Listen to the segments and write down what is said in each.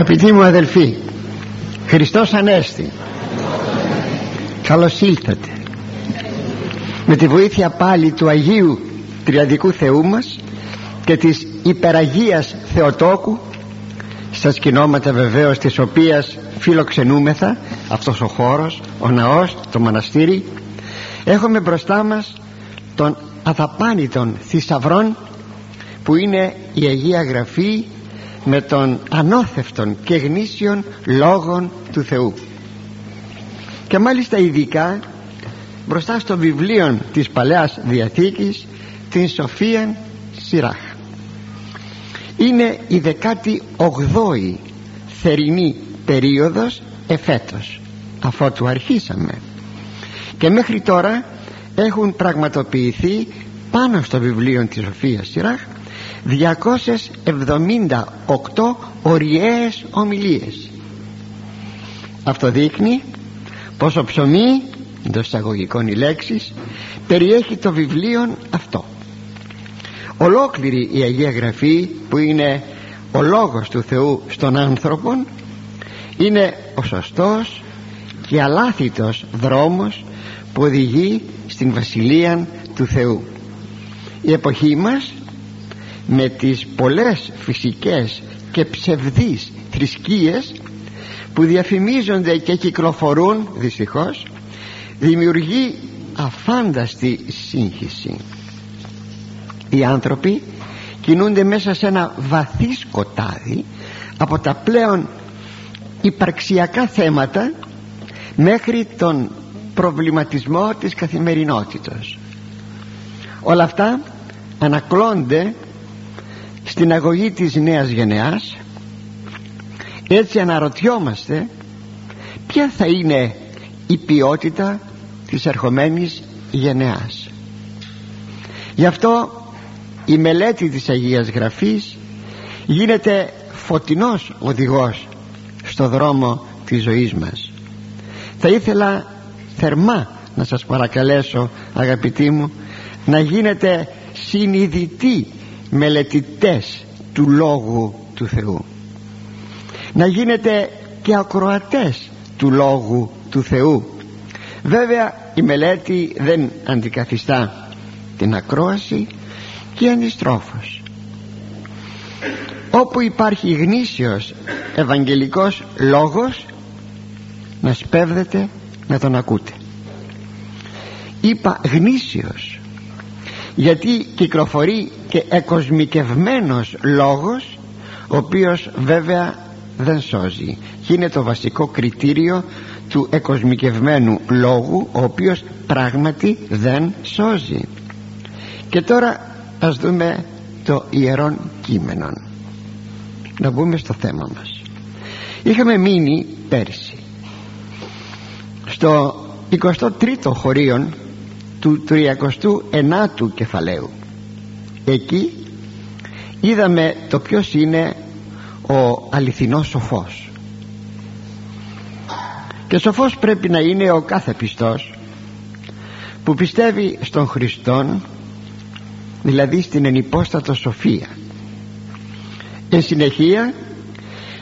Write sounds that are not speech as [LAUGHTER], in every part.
Αγαπητοί μου αδελφοί Χριστός Ανέστη. Καλώς ήλθατε. Με τη βοήθεια πάλι του Αγίου Τριαδικού Θεού μας Και της Υπεραγίας Θεοτόκου Στα σκηνώματα βεβαίως της οποίας φιλοξενούμεθα Αυτός ο χώρος, ο ναός, το μοναστήρι Έχουμε μπροστά μας τον αδαπάνητον θησαυρών που είναι η Αγία Γραφή με τον ανώθευτον και γνήσιον λόγων του Θεού. Και μάλιστα ειδικά μπροστά στο βιβλίο της Παλαιάς Διαθήκης την Σοφία Σιράχ. Είναι η δεκάτη ογδόη θερινή περίοδος εφέτος αφότου αρχίσαμε. Και μέχρι τώρα έχουν πραγματοποιηθεί πάνω στο βιβλίο της Σοφίας Σιράχ 278 οριές ομιλίες. Αυτό δείχνει πόσο ψωμί εντός εισαγωγικών οι λέξεις περιέχει το βιβλίο αυτό. Ολόκληρη η Αγία Γραφή που είναι ο λόγος του Θεού στον άνθρωπο είναι ο σωστός και αλάθητος δρόμος που οδηγεί στην Βασιλεία του Θεού. Η εποχή μας με τις πολλές φυσικές και ψευδείς θρησκείες που διαφημίζονται και κυκλοφορούν δυστυχώς δημιουργεί αφάνταστη σύγχυση. Οι άνθρωποι κινούνται μέσα σε ένα βαθύ σκοτάδι από τα πλέον υπαρξιακά θέματα μέχρι τον προβληματισμό της καθημερινότητας. Όλα αυτά ανακλώνται στην αγωγή της νέας γενεάς έτσι αναρωτιόμαστε ποια θα είναι η ποιότητα της ερχομένης γενεάς. Γι' αυτό η μελέτη της Αγίας Γραφής γίνεται φωτεινός οδηγός στο δρόμο της ζωής μας. Θα ήθελα θερμά να σας παρακαλέσω αγαπητοί μου να γίνετε συνειδητοί μελετητές του Λόγου του Θεού. Να γίνετε και ακροατές του Λόγου του Θεού. Βέβαια η μελέτη δεν αντικαθιστά την ακρόαση και αντιστρόφως όπου υπάρχει γνήσιος ευαγγελικός λόγος να σπέβδετε να τον ακούτε. Είπα γνήσιος γιατί κυκλοφορεί και εκοσμικευμένος λόγος ο οποίος βέβαια δεν σώζει. Και είναι το βασικό κριτήριο του εκοσμικευμένου λόγου ο οποίος πράγματι δεν σώζει. Και τώρα ας δούμε το ιερόν κείμενο να μπούμε στο θέμα μας. Είχαμε μείνει πέρσι στο 23ο χωρίον του 39ου κεφαλαίου εκεί είδαμε το ποιος είναι ο αληθινός σοφός. Και σοφός πρέπει να είναι ο κάθε πιστός που πιστεύει στον Χριστόν δηλαδή στην ενυπόστατο σοφία. Εν συνεχεία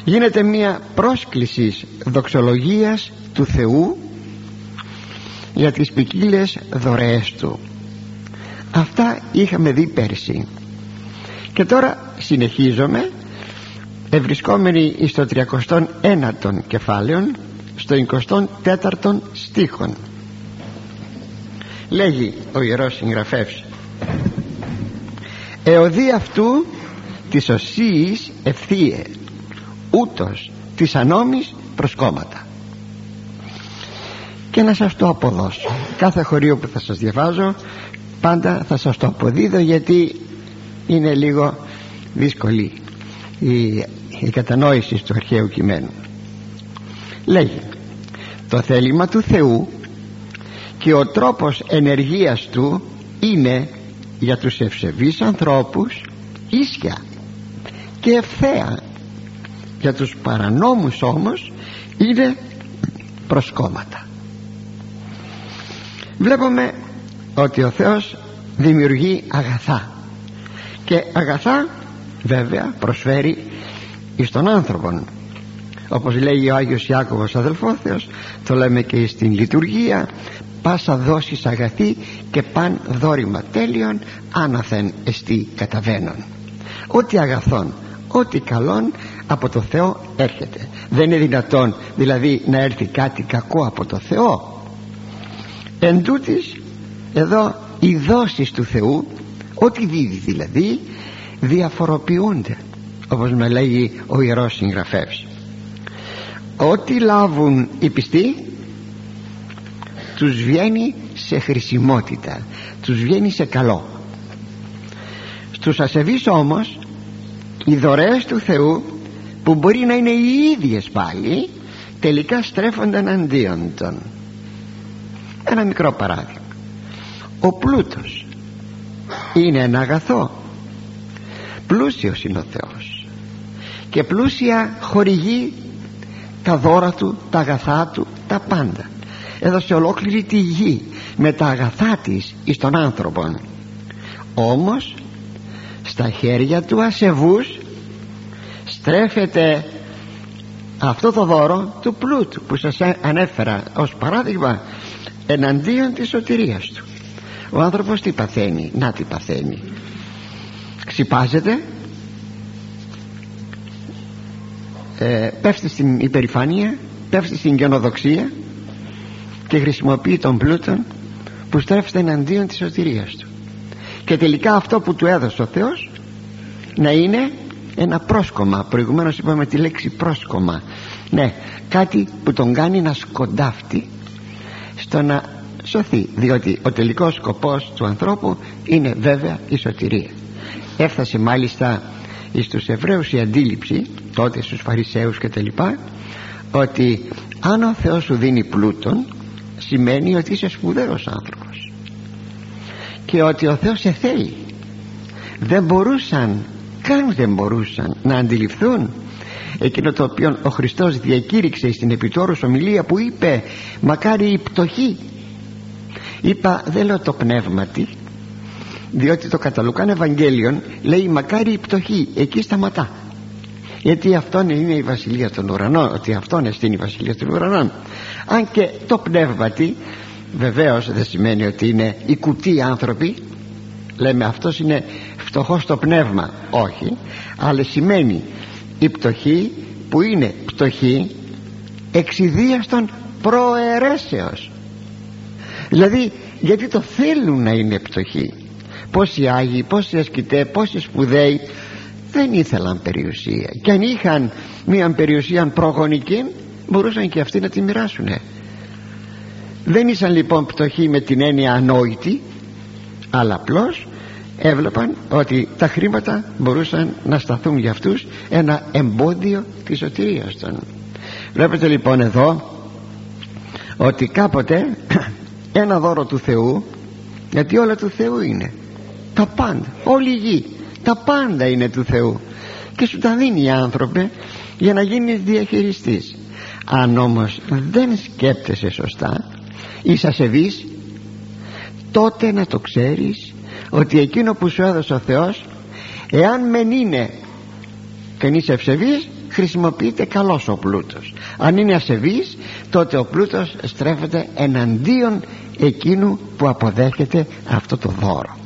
γίνεται μια πρόσκληση δοξολογίας του Θεού για τις ποικίλες δωρεές του αυτά είχαμε δει πέρσι. Και τώρα συνεχίζομαι ευρισκόμενοι στο 31ο κεφάλαιο στο 24ο στίχον. Λέγει ο Ιερός Συγγραφεύς εωδή αυτού της οσίης ευθύε ούτως της ανόμης προσκόμματα και να σας το αποδώσω κάθε χωρίο που θα σας διαβάζω πάντα θα σας το αποδίδω γιατί είναι λίγο δύσκολη η, η κατανόηση του αρχαίου κειμένου. Λέγει το θέλημα του Θεού και ο τρόπος ενεργείας του είναι για τους ευσεβείς ανθρώπους ίσια και ευθέα για τους παρανόμους όμως είναι προσκόμματα βλέπουμε ότι ο Θεός δημιουργεί αγαθά. Και αγαθά βέβαια προσφέρει εις τον άνθρωπον. Όπως λέει ο Άγιος Ιάκωβος αδελφόθεος το λέμε και στην λειτουργία πάσα δόσεις αγαθή και παν δόρημα τέλειον άναθεν εστί καταβαίνον ό,τι αγαθόν ό,τι καλόν από το Θεό έρχεται. Δεν είναι δυνατόν δηλαδή να έρθει κάτι κακό από το Θεό. Εν τούτης, εδώ οι δόσεις του Θεού ό,τι δίδει δηλαδή διαφοροποιούνται όπως με λέγει ο Ιερός Συγγραφεύς ό,τι λάβουν οι πιστοί τους βγαίνει σε χρησιμότητα τους βγαίνει σε καλό. Στους ασεβείς όμως οι δωρεές του Θεού που μπορεί να είναι οι ίδιες πάλι τελικά στρέφονται εναντίον των ένα μικρό παράδειγμα ο πλούτος είναι ένα αγαθό. Πλούσιος είναι ο Θεός. Και πλούσια χορηγεί τα δώρα του, τα αγαθά του, τα πάντα. Έδωσε ολόκληρη τη γη με τα αγαθά της εις τον άνθρωπον. Όμως στα χέρια του ασεβούς στρέφεται αυτό το δώρο του πλούτου που σας ανέφερα ως παράδειγμα εναντίον της σωτηρίας του ο άνθρωπος τι παθαίνει; Να τι παθαίνει. Ξυπάζεται. Ε, πέφτει στην υπερηφάνεια πέφτει στην γενοδοξία και χρησιμοποιεί τον πλούτο που στρέφεται εναντίον της σωτηρίας του. Και τελικά αυτό που του έδωσε ο Θεός να είναι ένα πρόσκομα. Προηγουμένως είπαμε τη λέξη πρόσκομα. Ναι κάτι που τον κάνει να σκοντάφτει στο να σωθεί διότι ο τελικός σκοπός του ανθρώπου είναι βέβαια η σωτηρία. Έφτασε μάλιστα στους Εβραίους η αντίληψη τότε στους Φαρισαίους και τα λοιπά ότι αν ο Θεός σου δίνει πλούτον σημαίνει ότι είσαι σπουδαίος άνθρωπος και ότι ο Θεός σε θέλει δεν μπορούσαν καν δεν μπορούσαν να αντιληφθούν εκείνο το οποίο ο Χριστός διακήρυξε στην επιτόρους ομιλία που είπε μακάρι η πτωχή είπα δεν λέω το πνεύματι διότι το καταλουκάν Ευαγγέλιον λέει μακάρι η πτωχή εκεί σταματά γιατί αυτόν είναι η βασιλεία των ουρανών ότι αυτόν είναι η βασιλεία των ουρανών. Αν και το πνεύματι βεβαίως δεν σημαίνει ότι είναι οι κουτί άνθρωποι. Λέμε αυτός είναι φτωχός στο πνεύμα. Όχι. Αλλά σημαίνει η πτωχή που είναι πτωχή εξιδίαστον προαιρέσεως δηλαδή γιατί το θέλουν να είναι πτωχοί. Πόσοι Άγιοι, πόσοι ασκητέ, πόσοι σπουδαίοι δεν ήθελαν περιουσία. Και αν είχαν μια περιουσία προγονική μπορούσαν και αυτοί να τη μοιράσουν δεν ήσαν λοιπόν πτωχοί με την έννοια ανόητη αλλά απλώς έβλεπαν ότι τα χρήματα μπορούσαν να σταθούν για αυτούς ένα εμπόδιο της σωτηρίας των. Βλέπετε λοιπόν εδώ ότι κάποτε ένα δώρο του Θεού γιατί όλα του Θεού είναι. Τα πάντα, όλη η γη τα πάντα είναι του Θεού. Και σου τα δίνει οι άνθρωποι για να γίνεις διαχειριστής. Αν όμως δεν σκέπτεσαι σωστά είσαι ασεβής τότε να το ξέρεις ότι εκείνο που σου έδωσε ο Θεός εάν μεν είναι κανείς ευσεβής χρησιμοποιείται καλός ο πλούτος. Αν είναι ασεβής τότε ο πλούτος στρέφεται εναντίον εκείνου που αποδέχεται αυτό το δώρο.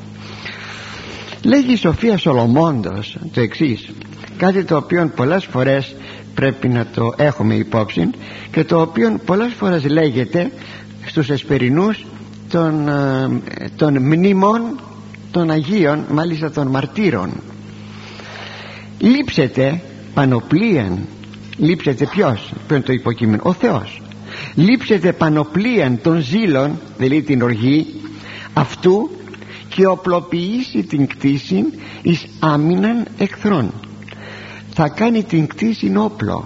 Λέγει η Σοφία Σολομώντος το εξής κάτι το οποίο πολλές φορές πρέπει να το έχουμε υπόψη και το οποίο πολλές φορές λέγεται στους εσπερινούς των, ε, των μνήμων των Αγίων μάλιστα των μαρτύρων. Λείψετε πανοπλίαν λείψετε ποιος ποιο είναι το υποκείμενο ο Θεός. Λείψετε πανοπλίαν των ζήλων δηλαδή την οργή αυτού και οπλοποιήσει την κτήση εις άμυναν εχθρών. Θα κάνει την κτήση όπλο.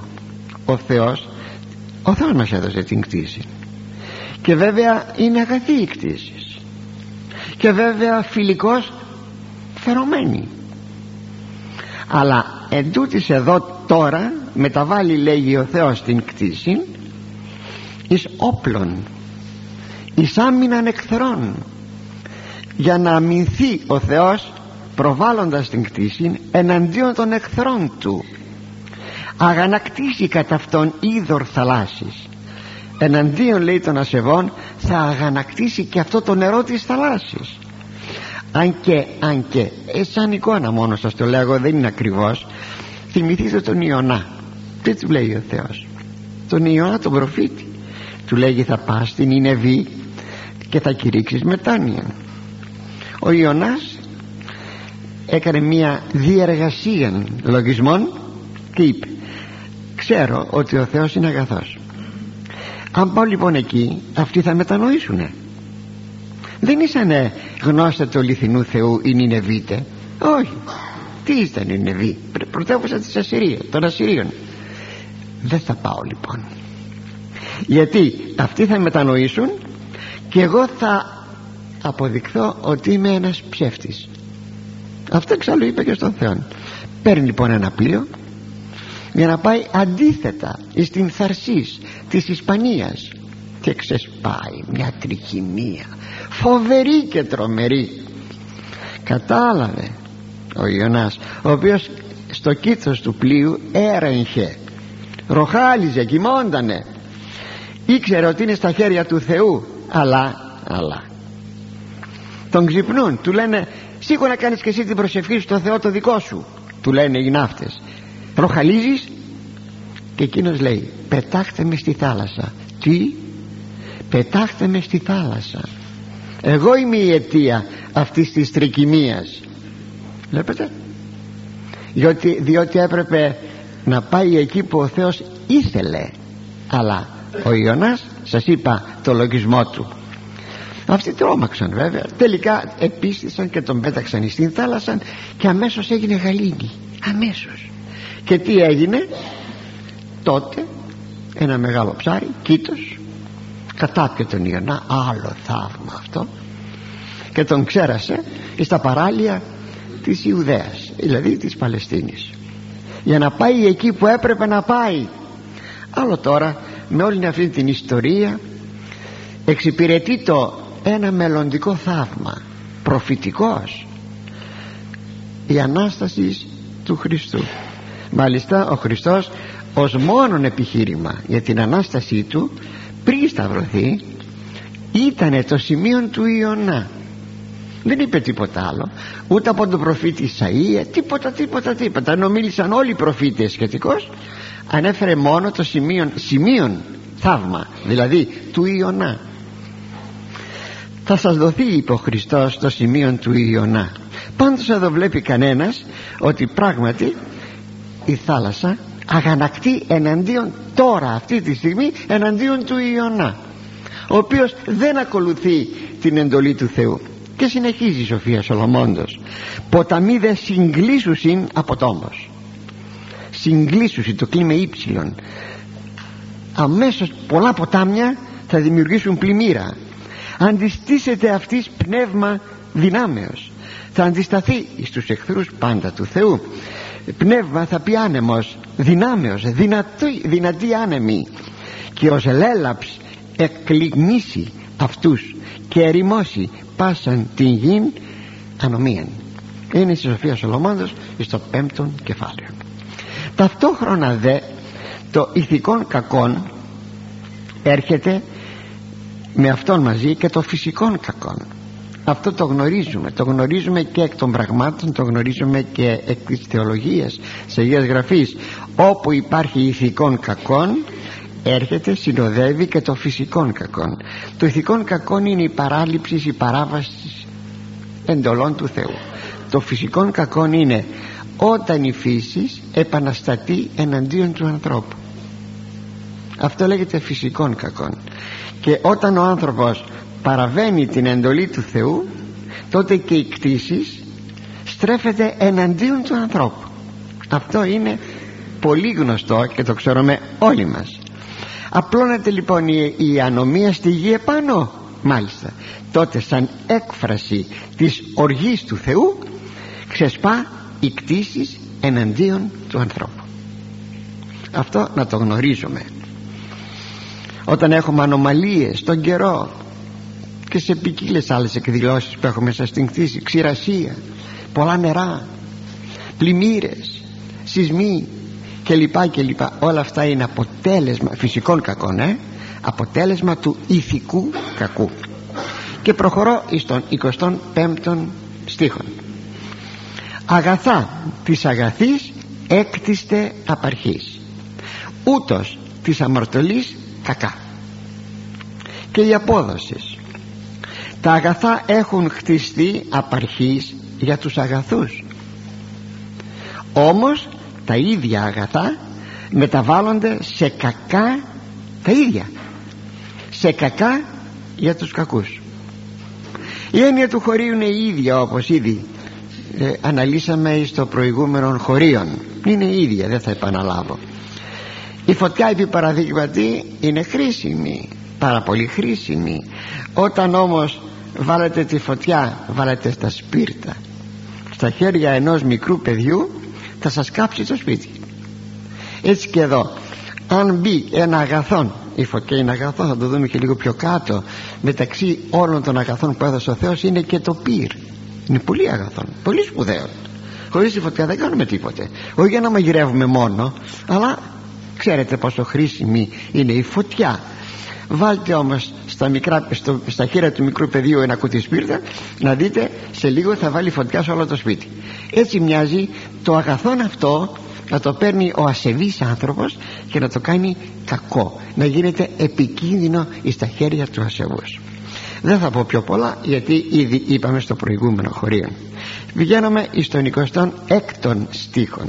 Ο Θεός ο Θεός μας έδωσε την κτήση. Και βέβαια είναι αγαθή η κτήση. Και βέβαια φιλικός φερωμένη αλλά εντούτοις εδώ τώρα μεταβάλλει λέγει ο Θεός την κτήση εις όπλων εις άμυναν εχθρών για να αμυνθεί ο Θεός προβάλλοντας την κτήση εναντίον των εχθρών του. Αγανακτήσει κατά αυτόν είδωρ θαλάσσης. Εναντίον λέει των ασεβών θα αγανακτήσει και αυτό το νερό της θαλάσσης αν και, αν και ε, σαν εικόνα μόνο σας το λέγω δεν είναι ακριβώς. Θυμηθείτε τον Ιωνά. Τι του λέει ο Θεός; Τον Ιωνά τον προφήτη. Του λέγει θα πας στην Ινεβή και θα κηρύξεις μετάνοια ο Ιωνάς έκανε μια διεργασία λογισμών και είπε ξέρω ότι ο Θεός είναι αγαθός. Αν πάω λοιπόν εκεί αυτοί θα μετανοήσουνε δεν ήσανε γνώστε του αληθινού Θεού η Νινεβίτες; Όχι. Τι ήταν η Νινεβή πρωτεύουσα της Ασσυρίας των Ασσυρίων. Δεν θα πάω λοιπόν. Γιατί αυτοί θα μετανοήσουν και εγώ θα αποδειχθώ ότι είμαι ένας ψεύτης. Αυτό εξάλλου είπε και στον Θεό παίρνει λοιπόν ένα πλοίο για να πάει αντίθετα στην Θαρσής της Ισπανίας και ξεσπάει μια τριχημία φοβερή και τρομερή. Κατάλαβε ο Ιωνάς ο οποίος στο κήθος του πλοίου έρεγχε ροχάλιζε, κοιμόντανε ήξερε ότι είναι στα χέρια του Θεού αλλά, αλλά. Τον ξυπνούν του λένε σίγουρα κάνεις και εσύ την προσευχή στο Θεό το δικό σου του λένε οι ναύτες. Ροχαλίζεις και εκείνος λέει πετάχτε με στη θάλασσα τι; Πετάχτε με στη θάλασσα εγώ είμαι η αιτία αυτής της τρικυμίας. Βλέπετε; Διότι, διότι έπρεπε να πάει εκεί που ο Θεός ήθελε. Αλλά ο Ιωνάς σας είπα το λογισμό του. Αυτοί τρόμαξαν βέβαια. Τελικά επίστησαν και τον πέταξαν στην θάλασσα και αμέσως έγινε γαλήνη. Αμέσως. Και τι έγινε; Τότε ένα μεγάλο ψάρι κήτος κατάπιε τον Ιωνά άλλο θαύμα αυτό και τον ξέρασε στα παράλια της Ιουδαίας δηλαδή της Παλαιστίνης. Για να πάει εκεί που έπρεπε να πάει. Άλλο τώρα με όλη αυτή την ιστορία εξυπηρετεί το ένα μελλοντικό θαύμα προφητικός η Ανάσταση του Χριστού. Μάλιστα ο Χριστός ως μόνον επιχείρημα για την Ανάστασή του πριν σταυρωθεί ήταν το σημείο του Ιωνά. Δεν είπε τίποτα άλλο ούτε από τον προφήτη Ισαΐα τίποτα τίποτα τίποτα. Ενώ μίλησαν όλοι οι προφήτες σχετικώς ανέφερε μόνο το σημείο, σημείον θαύμα δηλαδή του Ιωνά. Θα σας δοθεί είπε ο Χριστός το σημείο του Ιωνά. Πάντως εδώ βλέπει κανένας ότι πράγματι η θάλασσα αγανακτεί εναντίον τώρα αυτή τη στιγμή εναντίον του Ιωνά ο οποίος δεν ακολουθεί την εντολή του Θεού. Και συνεχίζει η Σοφία Σολομώντος. Ποταμί δε συγκλήσουσιν από τόμος συγκλήσουσι το κλίμα ύψιλον. Αμέσως πολλά ποτάμια θα δημιουργήσουν πλημμύρα. Αντιστήσεται αυτής πνεύμα δυνάμεως. Θα αντισταθεί στους εχθρούς πάντα του Θεού πνεύμα θα πει άνεμος δυνάμεως δυνατή, δυνατή άνεμη. Και ως λέλαψ εκκλεινήσει αυτούς και ερημώσει πάσαν την γην ανομίαν είναι στη Σοφία Σολομόντος στο πέμπτον κεφάλαιο. Ταυτόχρονα δε το ηθικών κακών έρχεται με αυτόν μαζί και το φυσικών κακών αυτό το γνωρίζουμε. Το γνωρίζουμε και εκ των πραγμάτων το γνωρίζουμε και εκ της θεολογίας της Αγίας Γραφής. Όπου υπάρχει ηθικών κακών έρχεται συνοδεύει και το φυσικών κακών. Το ηθικών κακών είναι η παράληψη η παράβαση εντολών του Θεού. Το φυσικών κακών είναι όταν η φύση επαναστατεί εναντίον του ανθρώπου. Αυτό λέγεται φυσικών κακών. Και όταν ο άνθρωπος παραβαίνει την εντολή του Θεού τότε και η κτήση στρέφεται εναντίον του ανθρώπου. Αυτό είναι πολύ γνωστό και το ξέρουμε όλοι μας. Απλώνεται λοιπόν η, η ανομία στη γη επάνω μάλιστα. Τότε σαν έκφραση της οργής του Θεού ξεσπά η κτήση εναντίον του ανθρώπου. Αυτό να το γνωρίζουμε. Όταν έχουμε ανομαλίες στον καιρό και σε ποικίλες άλλες εκδηλώσεις που έχουμε μέσα στην κτήση ξηρασία πολλά νερά πλημμύρες σεισμοί και λοιπά και λοιπά όλα αυτά είναι αποτέλεσμα φυσικών κακών ε; αποτέλεσμα του ηθικού κακού. Και προχωρώ στον 25ο στίχο αγαθά της αγαθής έκτιστε απαρχής. Ούτως της αμαρτωλής κακά. Και η απόδοσης τα αγαθά έχουν χτιστεί απαρχής για τους αγαθούς. Όμως τα ίδια αγαθά μεταβάλλονται σε κακά τα ίδια σε κακά για τους κακούς. Η έννοια του χωρίου είναι η ίδια όπως ήδη ε, αναλύσαμε στο προηγούμενο χωρίων είναι η ίδια δεν θα επαναλάβω. Η φωτιά επί παραδείγματι είναι χρήσιμη πάρα πολύ χρήσιμη. Όταν όμως βάλετε τη φωτιά βάλετε στα σπίρτα. Στα χέρια ενός μικρού παιδιού θα σας κάψει το σπίτι. Έτσι και εδώ αν μπει ένα αγαθόν η φωτιά είναι αγαθό θα το δούμε και λίγο πιο κάτω μεταξύ όλων των αγαθών που έδωσε ο Θεός είναι και το πυρ. Είναι πολύ αγαθόν, πολύ σπουδαίο. Χωρίς τη φωτιά δεν κάνουμε τίποτε. Όχι για να μαγειρεύουμε μόνο αλλά ξέρετε πόσο χρήσιμη είναι η φωτιά. Βάλτε όμως στα, μικρά, στο, στα χέρια του μικρού παιδιού ένα κουτί σπίρτα να δείτε σε λίγο θα βάλει φωτιά σε όλο το σπίτι. Έτσι μοιάζει το αγαθόν αυτό να το παίρνει ο ασεβής άνθρωπος και να το κάνει κακό να γίνεται επικίνδυνο στα χέρια του ασεβούς. Δεν θα πω πιο πολλά γιατί ήδη είπαμε στο προηγούμενο χωρίο. Βγαίνουμε στον 26ο στίχον.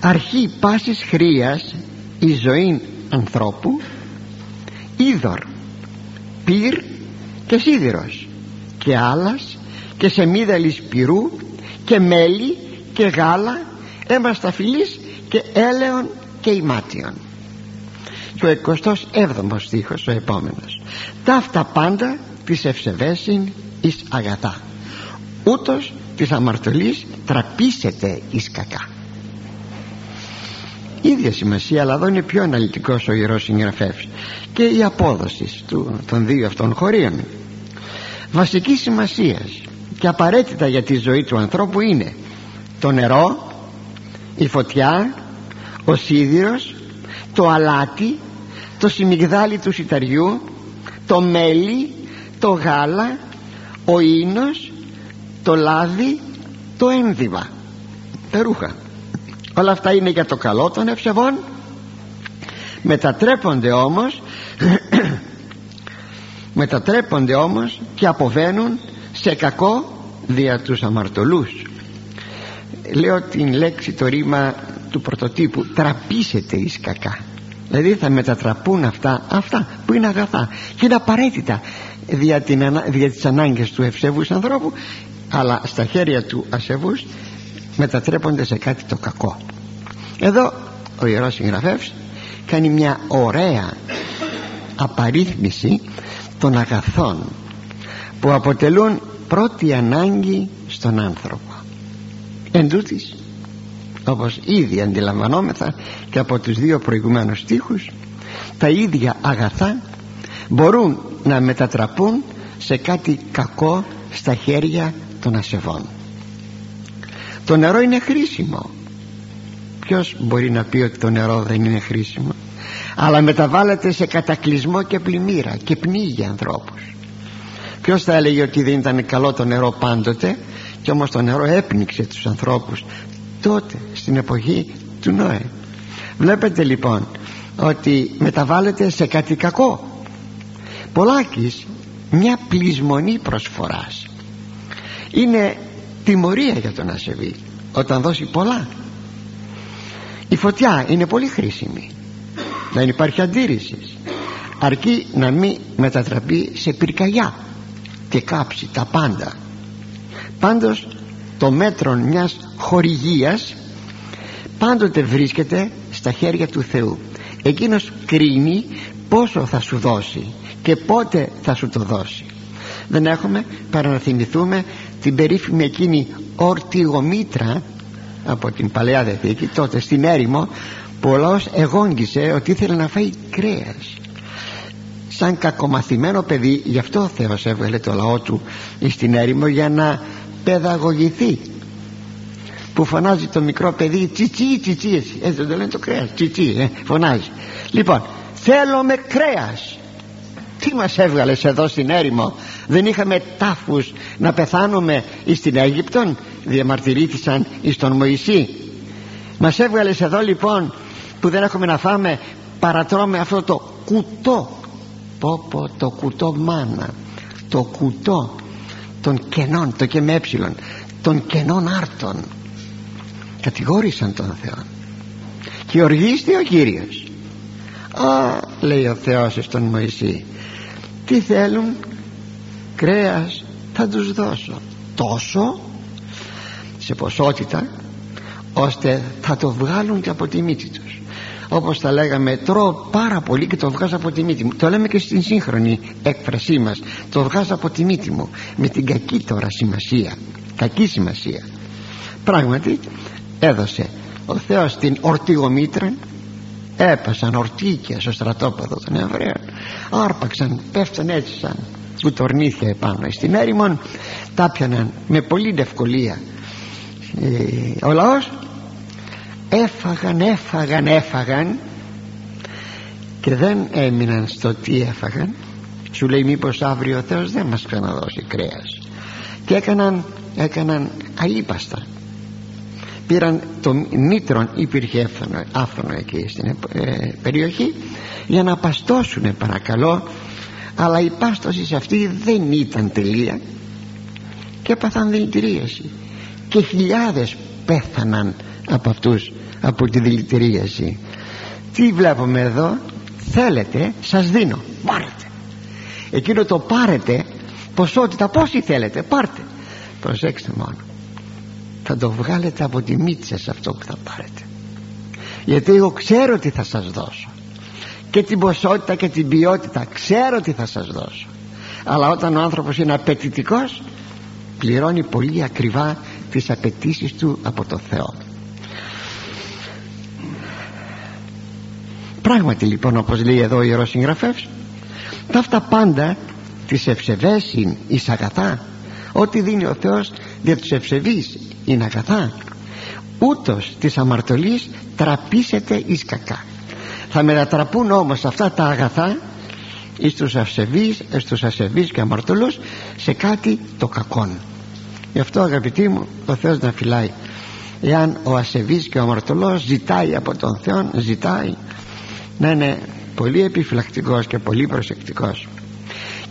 Αρχή πάσης χρίας η ζωή ανθρώπου είδωρ πυρ και σίδηρος και άλλας και σεμίδαλης πυρού και μέλι και γάλα αίμα σταφυλής και έλεον και ημάτιον. Και ο 27ος στίχος ο επόμενος. Ταύτα πάντα της ευσεβέσιν εις αγατά. Ούτως της αμαρτωλής τραπήσεται εις κακά ίδια σημασία αλλά εδώ είναι πιο αναλυτικός ο Ιερός Συγγραφεύς και η απόδοση του, των δύο αυτών χωρίων. Βασική σημασία και απαραίτητα για τη ζωή του ανθρώπου είναι το νερό η φωτιά ο σίδηρος το αλάτι το σιμιγδάλι του σιταριού το μέλι το γάλα ο ίνος το λάδι το ένδυμα. Τα ρούχα όλα αυτά είναι για το καλό των ευσεβών. Μετατρέπονται όμως [CLEARS THROAT] μετατρέπονται όμως και αποβαίνουν σε κακό δια τους αμαρτωλούς. Λέω την λέξη το ρήμα του πρωτοτύπου τραπήσετε εις κακά δηλαδή θα μετατραπούν αυτά αυτά που είναι αγαθά. Και είναι απαραίτητα δια, την, δια τις ανάγκες του ευσεβούς ανθρώπου αλλά στα χέρια του ασεβούς μετατρέπονται σε κάτι το κακό. Εδώ ο Ιερός Συγγραφεύς κάνει μια ωραία απαρίθμηση των αγαθών που αποτελούν πρώτη ανάγκη στον άνθρωπο. Εν τούτης, όπως ήδη αντιλαμβανόμεθα και από τους δύο προηγουμένους στίχους τα ίδια αγαθά μπορούν να μετατραπούν σε κάτι κακό στα χέρια των ασεβών το νερό είναι χρήσιμο. Ποιος μπορεί να πει ότι το νερό δεν είναι χρήσιμο; Αλλά μεταβάλλεται σε κατακλυσμό και πλημμύρα και πνίγει ανθρώπους. Ποιος θα έλεγε ότι δεν ήταν καλό το νερό πάντοτε και όμως το νερό έπνιξε τους ανθρώπους τότε στην εποχή του Νόε; Βλέπετε λοιπόν ότι μεταβάλλεται σε κάτι κακό. Πολλάκις μια πλεισμονή προσφοράς. Είναι τιμωρία για τον ασεβή όταν δώσει πολλά. Η φωτιά είναι πολύ χρήσιμη. Δεν υπάρχει αντίρρησης. Αρκεί να μην μετατραπεί σε πυρκαγιά και κάψει τα πάντα. Πάντως το μέτρο μιας χορηγίας πάντοτε βρίσκεται στα χέρια του Θεού. Εκείνος κρίνει πόσο θα σου δώσει και πότε θα σου το δώσει. Δεν έχουμε παρά να θυμηθούμε την περίφημη εκείνη ορτιγομήτρα από την Παλαιά Δεθήκη τότε στην έρημο που ο λαός εγόγγισε ότι ήθελε να φάει κρέας. Σαν κακομαθημένο παιδί γι' αυτό ο Θεός έβγαλε το λαό του στην έρημο για να παιδαγωγηθεί. Που φωνάζει το μικρό παιδί τσιτσί τσιτσί έτσι, έτσι δεν το λένε το κρέας τσιτσί ε, φωνάζει λοιπόν θέλουμε κρέας τι μας έβγαλες εδώ στην έρημο δεν είχαμε τάφους να πεθάνουμε εις την Αίγυπτον διαμαρτυρήθησαν εις τον Μωυσή. Μας έβγαλες εδώ λοιπόν που δεν έχουμε να φάμε παρατρώμε αυτό το κουτό. Πω πω το κουτό μάνα το κουτό των κενών το και με των κενών άρτων. Κατηγόρησαν τον Θεό. Και οργίστη ο Κύριος. Α λέει ο Θεός στον Μωυσή τι θέλουν κρέας θα τους δώσω. Τόσο σε ποσότητα ώστε θα το βγάλουν και από τη μύτη τους. Όπως τα λέγαμε τρώω πάρα πολύ και το βγάζω από τη μύτη μου. Το λέμε και στην σύγχρονη έκφρασή μας. Το βγάζω από τη μύτη μου. Με την κακή τώρα σημασία. Κακή σημασία. Πράγματι έδωσε ο Θεός την ορτίγομήτρα έπασαν ορτίκια στο στρατόπεδο των Εβραίων. Άρπαξαν, πέφταν έτσι σαν κουτορνήθια επάνω στην έρημον τα πιαναν με πολύ ευκολία ε, ο λαός έφαγαν, έφαγαν, έφαγαν και δεν έμειναν στο τι έφαγαν. Σου λέει μήπως αύριο ο Θεός δεν μας ξαναδώσει κρέας. Και έκαναν, έκαναν αλίπαστα πήραν το νήτρον υπήρχε άφθονο, εκεί στην ε, περιοχή για να παστώσουν παρακαλώ αλλά η πάστοση σε αυτή δεν ήταν τελεία και έπαθαν δηλητηρίαση. Και χιλιάδες πέθαναν από αυτούς από τη δηλητηρίαση. Τι βλέπουμε εδώ; Θέλετε σας δίνω. Πάρετε. Εκείνο το πάρετε ποσότητα πόσοι θέλετε πάρτε. Προσέξτε μόνο. Θα το βγάλετε από τη μύτη σας αυτό που θα πάρετε. Γιατί εγώ ξέρω τι θα σας δώσω και την ποσότητα και την ποιότητα. Ξέρω τι θα σας δώσω. Αλλά όταν ο άνθρωπος είναι απαιτητικός, πληρώνει πολύ ακριβά τις απαιτήσεις του από το Θεό. Πράγματι λοιπόν όπως λέει εδώ ο Ιερός Συγγραφεύς τα αυτά πάντα τις ευσεβέσιν εις αγαθά. Ό,τι δίνει ο Θεός για τους ευσεβείς είναι αγαθά. Ούτως της αμαρτωλής τραπήσεται εις κακά θα μετατραπούν όμως αυτά τα αγαθά εις τους ασεβείς, εις τους ασεβείς και αμαρτωλούς σε κάτι το κακόν. Γι' αυτό αγαπητοί μου ο Θεός να φυλάει. Εάν ο ασεβής και ο αμαρτωλός ζητάει από τον Θεό ζητάει να είναι πολύ επιφυλακτικός και πολύ προσεκτικός.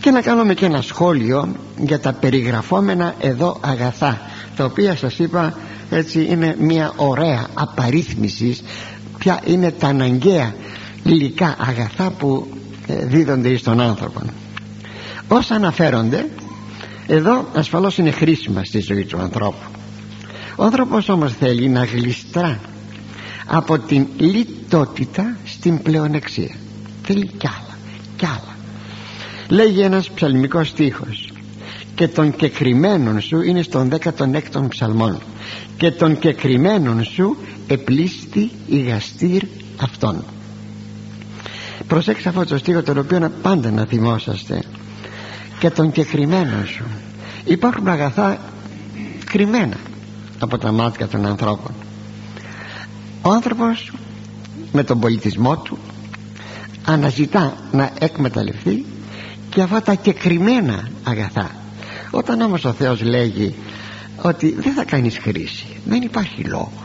Και να κάνουμε και ένα σχόλιο για τα περιγραφόμενα εδώ αγαθά τα οποία σας είπα έτσι είναι μια ωραία απαρίθμηση ποια είναι τα αναγκαία υλικά αγαθά που ε, δίδονται στον άνθρωπο όσα αναφέρονται εδώ ασφαλώς είναι χρήσιμα στη ζωή του ανθρώπου. Ο άνθρωπος όμως θέλει να γλιστρά από την λιτότητα στην πλεονεξία. Θέλει κι άλλα κι άλλα. Λέγει ένας ψαλμικός στίχος και των κεκριμένων σου είναι στον 16ο ψαλμόν και των κεκριμένων σου επλήστη η γαστήρ αυτών προσέξτε αυτό το στίχο τον οποίο πάντα να θυμόσαστε. Και των κεκριμένων σου υπάρχουν αγαθά κρυμμένα από τα μάτια των ανθρώπων. Ο άνθρωπος με τον πολιτισμό του αναζητά να εκμεταλλευτεί και αυτά τα κεκριμένα αγαθά. Όταν όμως ο Θεός λέγει ότι δεν θα κάνεις χρήση δεν υπάρχει λόγος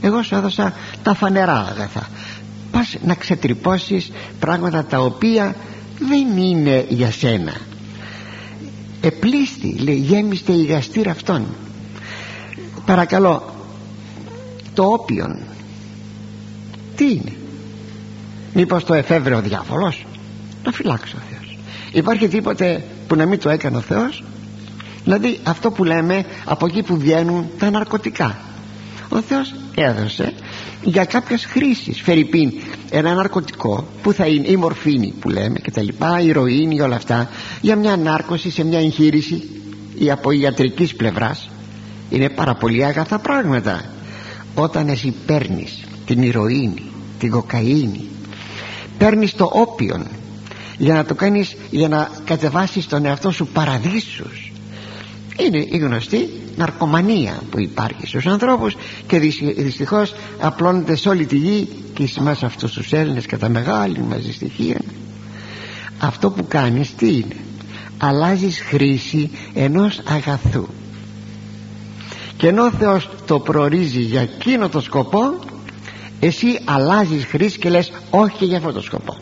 εγώ σου έδωσα τα φανερά αγαθά πας να ξετρυπώσεις πράγματα τα οποία δεν είναι για σένα. Επλήστη λέει γέμιστε η γαστήρα αυτών. Παρακαλώ το όπιον τι είναι; Μήπως το εφεύρε ο διάβολος; Να φυλάξει ο Θεός. Υπάρχει τίποτε που να μην το έκανε ο Θεός; Δηλαδή αυτό που λέμε από εκεί που βγαίνουν τα ναρκωτικά. Ο Θεός έδωσε για κάποιες χρήσεις. Φερρυπίν ένα ναρκωτικό που θα είναι η μορφήνη που λέμε και τα λοιπά η ηρωίνη όλα αυτά για μια νάρκωση σε μια εγχείρηση ή από ιατρικής πλευράς. Είναι πάρα πολύ αγαθά πράγματα. Όταν εσύ παίρνεις την ηρωίνη την κοκαίνη παίρνεις το όπιον για να το κάνεις για να κατεβάσεις τον εαυτό σου παραδείσους είναι η γνωστή ναρκωμανία που υπάρχει στους ανθρώπους και δυστυχώς απλώνεται σε όλη τη γη και εις μας αυτούς τους Έλληνες κατά μεγάλη μαζί στοιχεία αυτό που κάνεις τι είναι; Αλλάζεις χρήση ενός αγαθού. Και ενώ ο Θεός το προορίζει για εκείνο το σκοπό εσύ αλλάζεις χρήση και λες όχι για αυτό το σκοπό.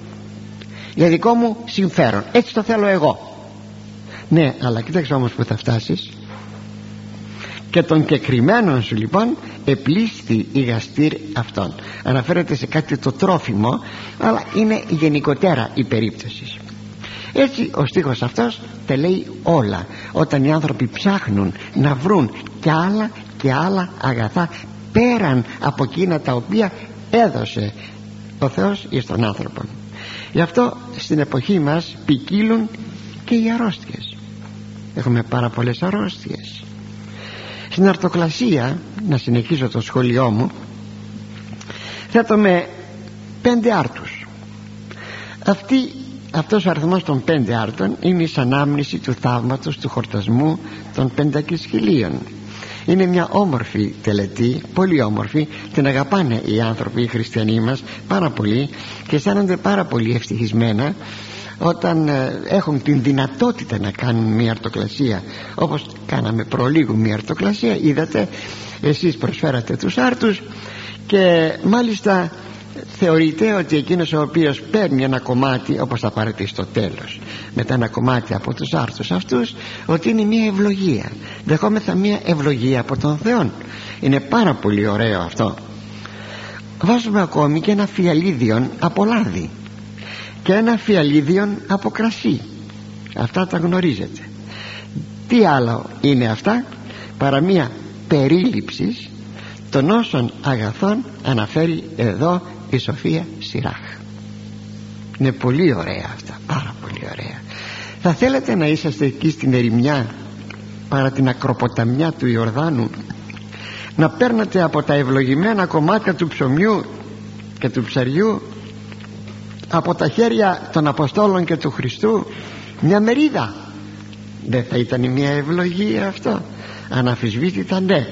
Για δικό μου συμφέρον. Έτσι το θέλω εγώ ναι αλλά κοίταξε όμως που θα φτάσεις. Και των κεκριμένων σου λοιπόν επλήστη η γαστήρ αυτών αναφέρεται σε κάτι το τρόφιμο αλλά είναι γενικότερα η περίπτωση. Έτσι ο στίχος αυτός τα λέει όλα όταν οι άνθρωποι ψάχνουν να βρουν και άλλα και άλλα αγαθά πέραν από εκείνα τα οποία έδωσε ο Θεός εις τον άνθρωπο. Γι' αυτό στην εποχή μας ποικίλουν και οι αρρώστιες έχουμε πάρα πολλές αρρώστιες. Στην αρτοκλασία να συνεχίσω το σχολειό μου θέτω με πέντε άρτους. Αυτή, αυτός ο αριθμός των πέντε άρτων είναι η ανάμνηση του θαύματος του χορτασμού των πεντακισχυλίων είναι μια όμορφη τελετή πολύ όμορφη. Την αγαπάνε οι άνθρωποι οι χριστιανοί μας πάρα πολύ και αισθάνονται πάρα πολύ ευτυχισμένα όταν ε, έχουν την δυνατότητα να κάνουν μια αρτοκλασία όπως κάναμε προλίγου μια αρτοκλασία είδατε εσείς προσφέρατε τους άρτους και μάλιστα θεωρείται ότι εκείνος ο οποίος παίρνει ένα κομμάτι όπως θα πάρετε στο τέλος μετά ένα κομμάτι από τους άρτους αυτούς ότι είναι μια ευλογία. Δεχόμεθα μια ευλογία από τον Θεό είναι πάρα πολύ ωραίο αυτό. Βάζουμε ακόμη και ένα φιαλίδιον από λάδι και ένα φιαλίδιον από κρασί. Αυτά τα γνωρίζετε. Τι άλλο είναι αυτά; Παρά μια περίληψη των όσων αγαθών αναφέρει εδώ η Σοφία Σιράχ. Είναι πολύ ωραία αυτά πάρα πολύ ωραία. Θα θέλετε να είσαστε εκεί στην ερημιά παρά την ακροποταμιά του Ιορδάνου να παίρνετε από τα ευλογημένα κομμάτια του ψωμιού και του ψαριού από τα χέρια των Αποστόλων και του Χριστού μια μερίδα. Δεν θα ήταν μια ευλογία αυτό. Αναφυσβήτητα ναι.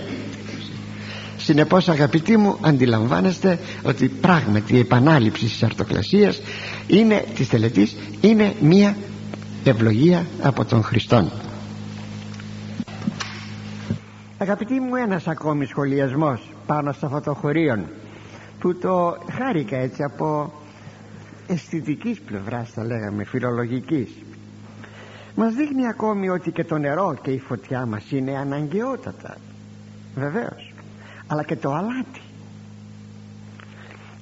Συνεπώς αγαπητοί μου αντιλαμβάνεστε ότι πράγματι η επανάληψη της αρτοκλασίας είναι, της τελετής είναι μια ευλογία από τον Χριστόν. Αγαπητοί μου ένας ακόμη σχολιασμός πάνω στο φωτοχωρίον που το χάρηκα έτσι από αισθητικής πλευράς θα λέγαμε φιλολογικής. Μας δείχνει ακόμη ότι και το νερό και η φωτιά μας είναι αναγκαιότατα βεβαίως αλλά και το αλάτι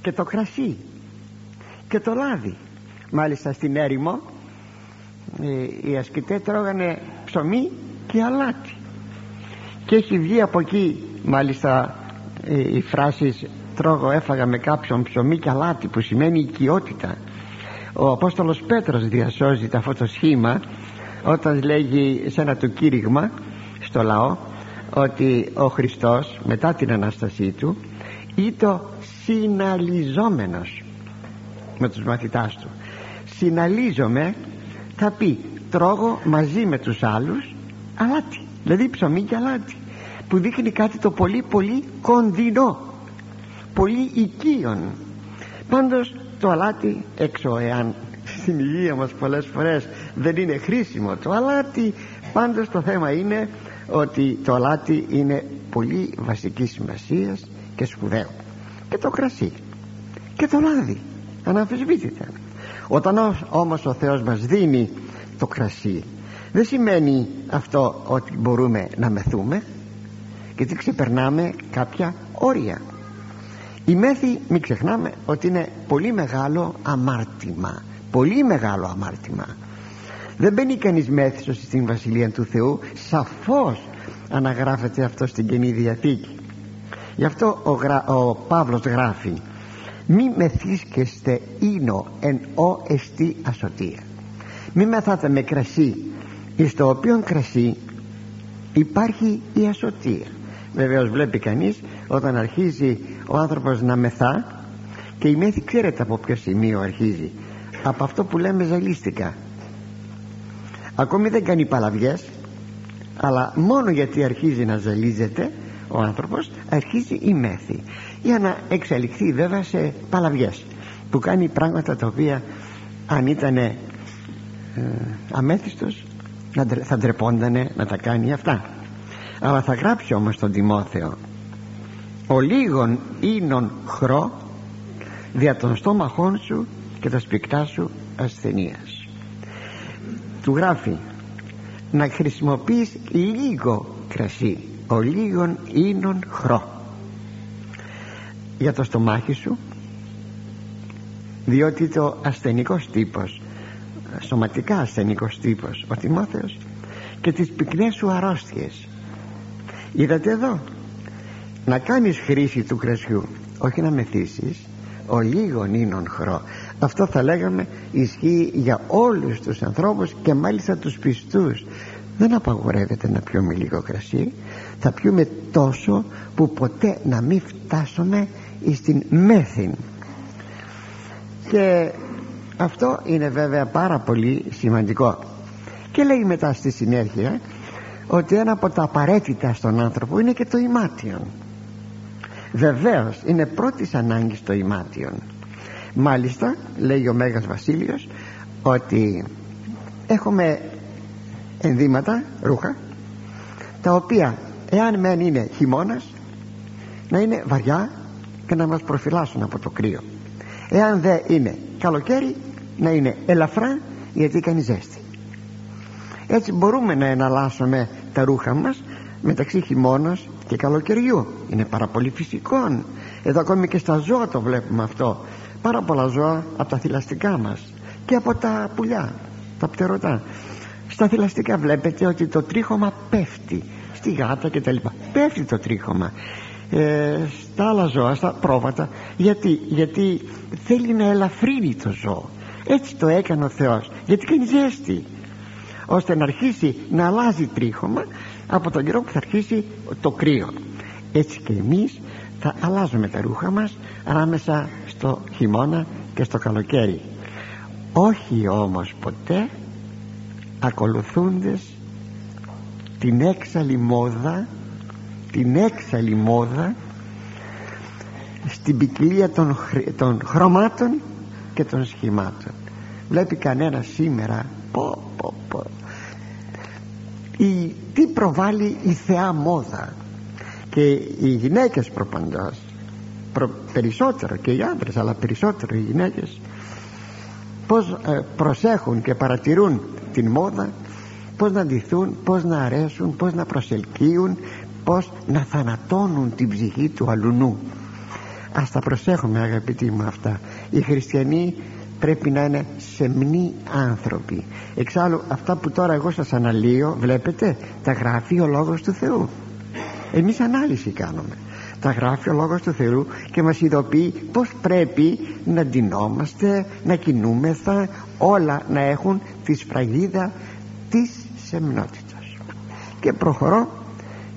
και το κρασί και το λάδι. Μάλιστα στην έρημο ε, οι ασκητές τρώγανε ψωμί και αλάτι. Και έχει βγει από εκεί μάλιστα ε, η φράση τρώγω έφαγα με κάποιον ψωμί και αλάτι που σημαίνει οικειότητα. Ο Απόστολος Πέτρος διασώζει αυτό το σχήμα όταν λέγει σε ένα του κήρυγμα στο λαό ότι ο Χριστός μετά την Ανάστασή του ήταν συναλυζόμενος με τους μαθητάς του. Συναλίζομαι θα πει τρώγω μαζί με τους άλλους αλάτι δηλαδή ψωμί και αλάτι που δείχνει κάτι το πολύ πολύ κοντινό πολύ οικείον πάντως το αλάτι έξω εάν στην υγεία μας πολλές φορές δεν είναι χρήσιμο το αλάτι πάντως το θέμα είναι ότι το αλάτι είναι πολύ βασικής σημασίας και σπουδαίο. Και το κρασί. Και το λάδι. Αναμφισβήτητα. Όταν όμως ο Θεός μας δίνει το κρασί δεν σημαίνει αυτό ότι μπορούμε να μεθούμε γιατί ξεπερνάμε κάποια όρια η μέθη μην ξεχνάμε ότι είναι πολύ μεγάλο αμάρτημα. Πολύ μεγάλο αμάρτημα. Δεν μπαίνει κανείς μέθησος στην Βασιλεία του Θεού. Σαφώς αναγράφεται αυτό στην Καινή Διαθήκη. Γι' αυτό ο, γρα... ο Παύλος γράφει μη μεθύσκεστε ίνο εν ο εστί ασωτεία μη μεθάτε με κρασί εις το οποίο κρασί υπάρχει η ασωτεία βεβαίως βλέπει κανείς όταν αρχίζει ο άνθρωπος να μεθά και η μέθη ξέρετε από ποιο σημείο αρχίζει. Από αυτό που λέμε ζαλίστικα ακόμη δεν κάνει παλαβιές αλλά μόνο γιατί αρχίζει να ζαλίζεται ο άνθρωπος αρχίζει η μέθη. Για να εξελιχθεί βέβαια σε παλαβιές που κάνει πράγματα τα οποία αν ήταν ε, αμέθιστος θα ντρεπόντανε να τα κάνει αυτά. Αλλά θα γράψει όμως τον Τιμόθεο ο λίγων ίνων χρό δια των στόμαχών σου και τα σπικτά σου ασθενείας. Του γράφει να χρησιμοποιείς λίγο κρασί ο λίγων ίνων χρό για το στομάχι σου διότι το ασθενικός τύπος σωματικά ασθενικός τύπος ο Τιμόθεος και τις πυκνές σου αρρώστιες. Είδατε εδώ να κάνεις χρήση του κρασιού όχι να μεθύσεις ο λίγον ίνων χρό αυτό θα λέγαμε ισχύει για όλους τους ανθρώπους και μάλιστα τους πιστούς. Δεν απαγορεύεται να πιούμε λίγο κρασί. Θα πιούμε τόσο που ποτέ να μην φτάσουμε στην μέθην. Και αυτό είναι βέβαια πάρα πολύ σημαντικό. Και λέει μετά στη συνέχεια ότι ένα από τα απαραίτητα στον άνθρωπο είναι και το ημάτιον βεβαίως είναι πρώτης ανάγκης το ημάτιον. Μάλιστα λέει ο Μέγας Βασίλειος ότι έχουμε ενδύματα ρούχα τα οποία εάν μεν είναι χειμώνας να είναι βαριά και να μας προφυλάσσουν από το κρύο. Εάν δεν είναι καλοκαίρι να είναι ελαφρά γιατί κάνει ζέστη. Έτσι μπορούμε να εναλλάσσουμε τα ρούχα μας μεταξύ χειμώνας και καλοκαιριού. Είναι πάρα πολύ φυσικό. Εδώ ακόμη και στα ζώα το βλέπουμε αυτό. Πάρα πολλά ζώα από τα θηλαστικά μας και από τα πουλιά τα πτερωτά. Στα θηλαστικά βλέπετε ότι το τρίχωμα πέφτει στη γάτα και τα λοιπά. Πέφτει το τρίχωμα ε, στα άλλα ζώα, στα πρόβατα γιατί, γιατί θέλει να ελαφρύνει το ζώο. Έτσι το έκανε ο Θεός. Γιατί κάνει ζέστη ώστε να αρχίσει να αλλάζει τρίχωμα από τον καιρό που θα αρχίσει το κρύο έτσι και εμείς θα αλλάζουμε τα ρούχα μας ανάμεσα στο χειμώνα και στο καλοκαίρι όχι όμως ποτέ ακολουθούντες την έξαλλη μόδα την έξαλλη μόδα στην ποικιλία των, των χρωμάτων και των σχημάτων βλέπει κανένας σήμερα πω, πω, πω. Η, τι προβάλλει η θεά μόδα; Και οι γυναίκες προπαντός προ, περισσότερο και οι άντρες αλλά περισσότερο οι γυναίκες πως ε, προσέχουν και παρατηρούν την μόδα πως να ντυθούν, πως να αρέσουν, πως να προσελκύουν πως να θανατώνουν την ψυχή του αλουνού. Ας τα προσέχουμε αγαπητοί μου αυτά. Οι χριστιανοί πρέπει να είναι σεμνοί άνθρωποι. Εξάλλου αυτά που τώρα εγώ σας αναλύω βλέπετε τα γράφει ο Λόγος του Θεού. Εμείς ανάλυση κάνουμε. Τα γράφει ο Λόγος του Θεού και μας ειδοποιεί πως πρέπει να ντυνόμαστε να κινούμεθα όλα να έχουν τη σφραγίδα της σεμνότητας. Και προχωρώ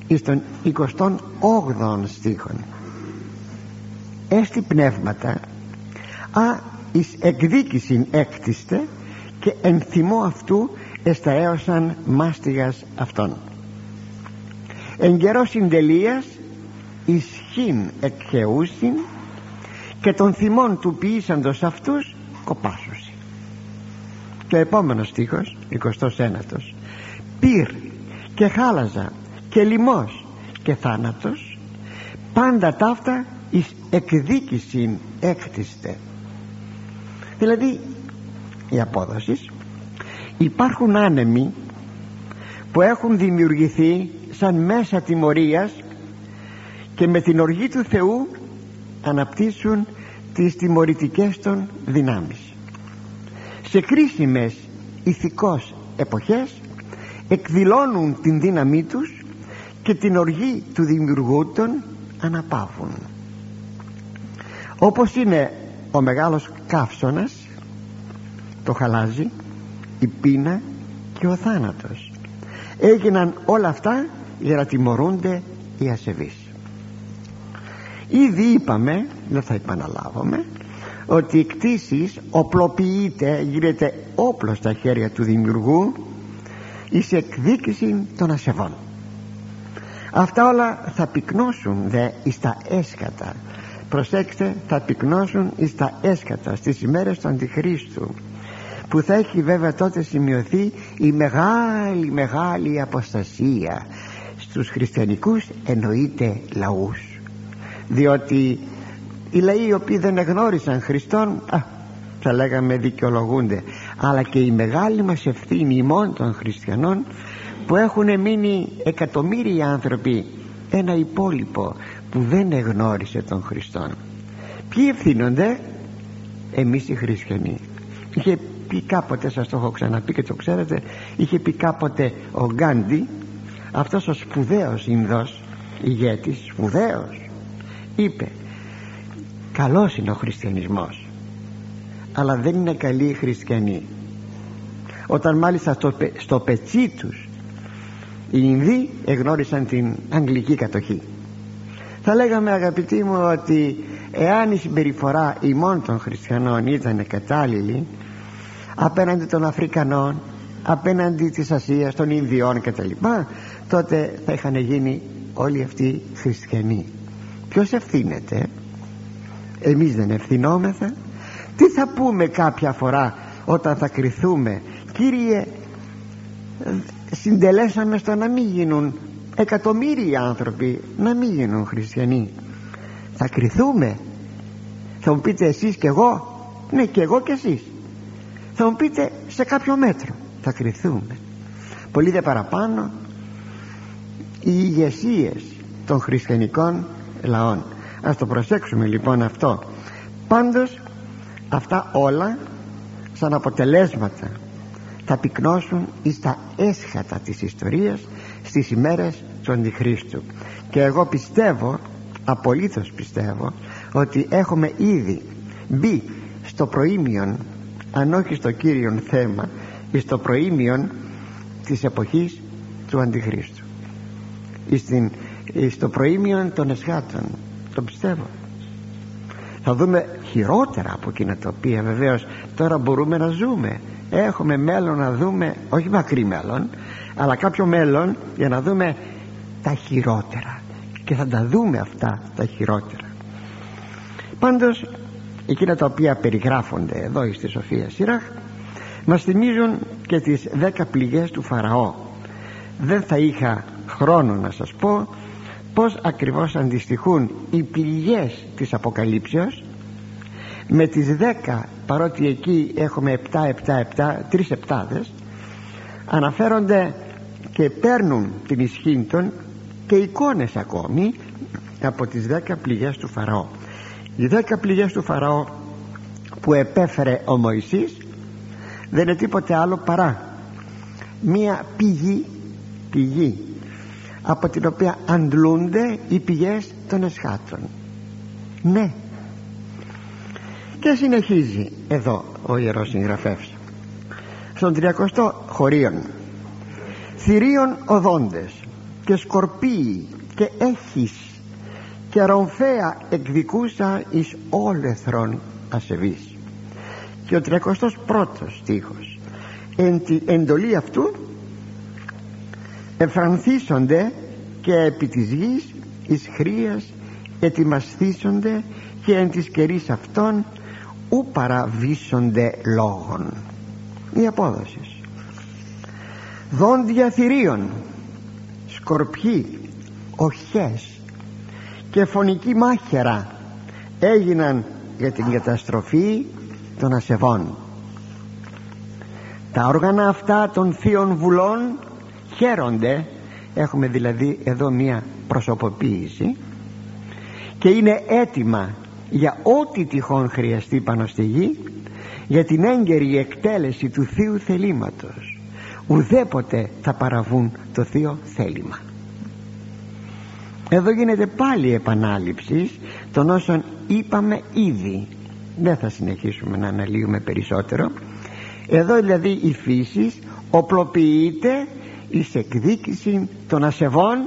εις τον 28ο στίχον. Έστι πνεύματα α εις εκδίκησιν έκτιστε και ενθυμώ αυτού εσταέωσαν μάστιγας αυτών. Εν καιρός συντελείας ισχύν εκχεούσιν και των θυμών του ποιήσαντος αυτούς κοπάσουσι και ο επόμενος στίχος 29ος πυρ και χάλαζα και λιμός και θάνατος πάντα ταύτα εις εκδίκησιν έκτιστε δηλαδή η απόδοση. Υπάρχουν άνεμοι που έχουν δημιουργηθεί σαν μέσα τιμωρίας και με την οργή του Θεού αναπτύσσουν τις τιμωρητικές των δυνάμεις. Σε κρίσιμες ηθικώς εποχές εκδηλώνουν την δύναμή τους και την οργή του δημιουργού των αναπαύουν. Όπως είναι ο μεγάλος καύσωνας το χαλάζι η πείνα και ο θάνατος. Έγιναν όλα αυτά για να τιμωρούνται οι ασεβείς. Ήδη είπαμε δεν θα επαναλάβουμε ότι η κτήση οπλοποιείται γίνεται όπλος στα χέρια του δημιουργού εις εκδίκηση των ασεβών. Αυτά όλα θα πυκνώσουν δε εις τα έσκατα προσέξτε θα πυκνώσουν εις τα έσκατα στις ημέρες του Αντιχρίστου που θα έχει βέβαια τότε σημειωθεί η μεγάλη μεγάλη αποστασία. Στους χριστιανικούς εννοείται λαούς. Διότι οι λαοί οι οποίοι δεν εγνώρισαν Χριστόν α, θα λέγαμε δικαιολογούνται αλλά και η μεγάλη μας ευθύνη ημών των χριστιανών που έχουν μείνει εκατομμύρια άνθρωποι ένα υπόλοιπο που δεν εγνώρισε τον Χριστόν ποιοι ευθύνονται; Εμείς οι χριστιανοί. Είχε πει κάποτε σας το έχω ξαναπεί και το ξέρετε είχε πει κάποτε ο Γκάντι αυτός ο σπουδαίος Ινδός ηγέτης σπουδαίος είπε καλός είναι ο χριστιανισμός αλλά δεν είναι καλοί οι χριστιανοί όταν μάλιστα στο, στο πετσί τους οι Ινδοί εγνώρισαν την αγγλική κατοχή. Θα λέγαμε αγαπητοί μου ότι εάν η συμπεριφορά ημών των χριστιανών ήταν κατάλληλη απέναντι των Αφρικανών απέναντι της Ασίας, των Ινδιών κτλ. τότε θα είχαν γίνει όλοι αυτοί χριστιανοί. Ποιος ευθύνεται; Εμείς δεν ευθυνόμεθα. Τι θα πούμε κάποια φορά όταν θα κριθούμε κύριε συντελέσαμε στο να μην γίνουν εκατομμύρια άνθρωποι να μην γίνουν χριστιανοί. Θα κριθούμε. Θα μου πείτε εσείς και εγώ. Ναι και εγώ και εσείς. Θα μου πείτε σε κάποιο μέτρο. Θα κριθούμε. Πολύ δε παραπάνω οι ηγεσίες των χριστιανικών λαών. Ας το προσέξουμε λοιπόν αυτό. Πάντως αυτά όλα σαν αποτελέσματα θα πυκνώσουν εις τα έσχατα της ιστορίας στις ημέρες του Αντιχρίστου και εγώ πιστεύω απολύτως πιστεύω ότι έχουμε ήδη μπει στο προήμιον αν όχι στο κύριον θέμα στο προήμιον της εποχής του Αντιχρίστου. Στην, στο προήμιον των εσχάτων. Το πιστεύω. Θα δούμε χειρότερα από εκείνα τα οποία βεβαίως τώρα μπορούμε να ζούμε έχουμε μέλλον να δούμε όχι μακρύ μέλλον αλλά κάποιο μέλλον για να δούμε τα χειρότερα. Και θα τα δούμε αυτά τα χειρότερα. Πάντως εκείνα τα οποία περιγράφονται εδώ στη Σοφία Σύραχ μας θυμίζουν και τις δέκα πληγές του Φαραώ. Δεν θα είχα χρόνο να σας πω πως ακριβώς αντιστοιχούν οι πληγές της Αποκαλύψεως με τις δέκα παρότι εκεί έχουμε 7, 7, 7, τρεις επτάδες αναφέρονται και παίρνουν την ισχύ των και εικόνες ακόμη από τις δέκα πληγές του Φαραώ. Οι δέκα πληγές του Φαραώ που επέφερε ο Μωυσής δεν είναι τίποτε άλλο παρά μία πηγή πηγή από την οποία αντλούνται οι πηγές των εσχάτων. Ναι και συνεχίζει εδώ ο Ιερός Συγγραφεύς στον 30 χωρίων θηρίων οδόντες και σκορπίοι και έχεις και ρομφαία εκδικούσα εις όλεθρον ασεβής και ο 31ος στίχος εν τη εντολή αυτού εφρανθίσονται και επί της γης εις χρίας ετοιμασθήσονται και εν της καιρής αυτών ου παραβίσονται λόγων. Η απόδοση. Δόντια θηρίων. Σκορπιοί. Οχές. Και φωνική μάχερα έγιναν για την καταστροφή των ασεβών. Τα όργανα αυτά των θείων βουλών χαίρονται. Έχουμε δηλαδή εδώ μία προσωποποίηση. Και είναι έτοιμα για ό,τι τυχόν χρειαστεί πάνω στη γη για την έγκαιρη εκτέλεση του Θείου θελήματος ουδέποτε θα παραβούν το Θείο θέλημα. Εδώ γίνεται πάλι επανάληψης των όσων είπαμε ήδη. Δεν θα συνεχίσουμε να αναλύουμε περισσότερο. Εδώ δηλαδή η φύση οπλοποιείται εις εκδίκηση των ασεβών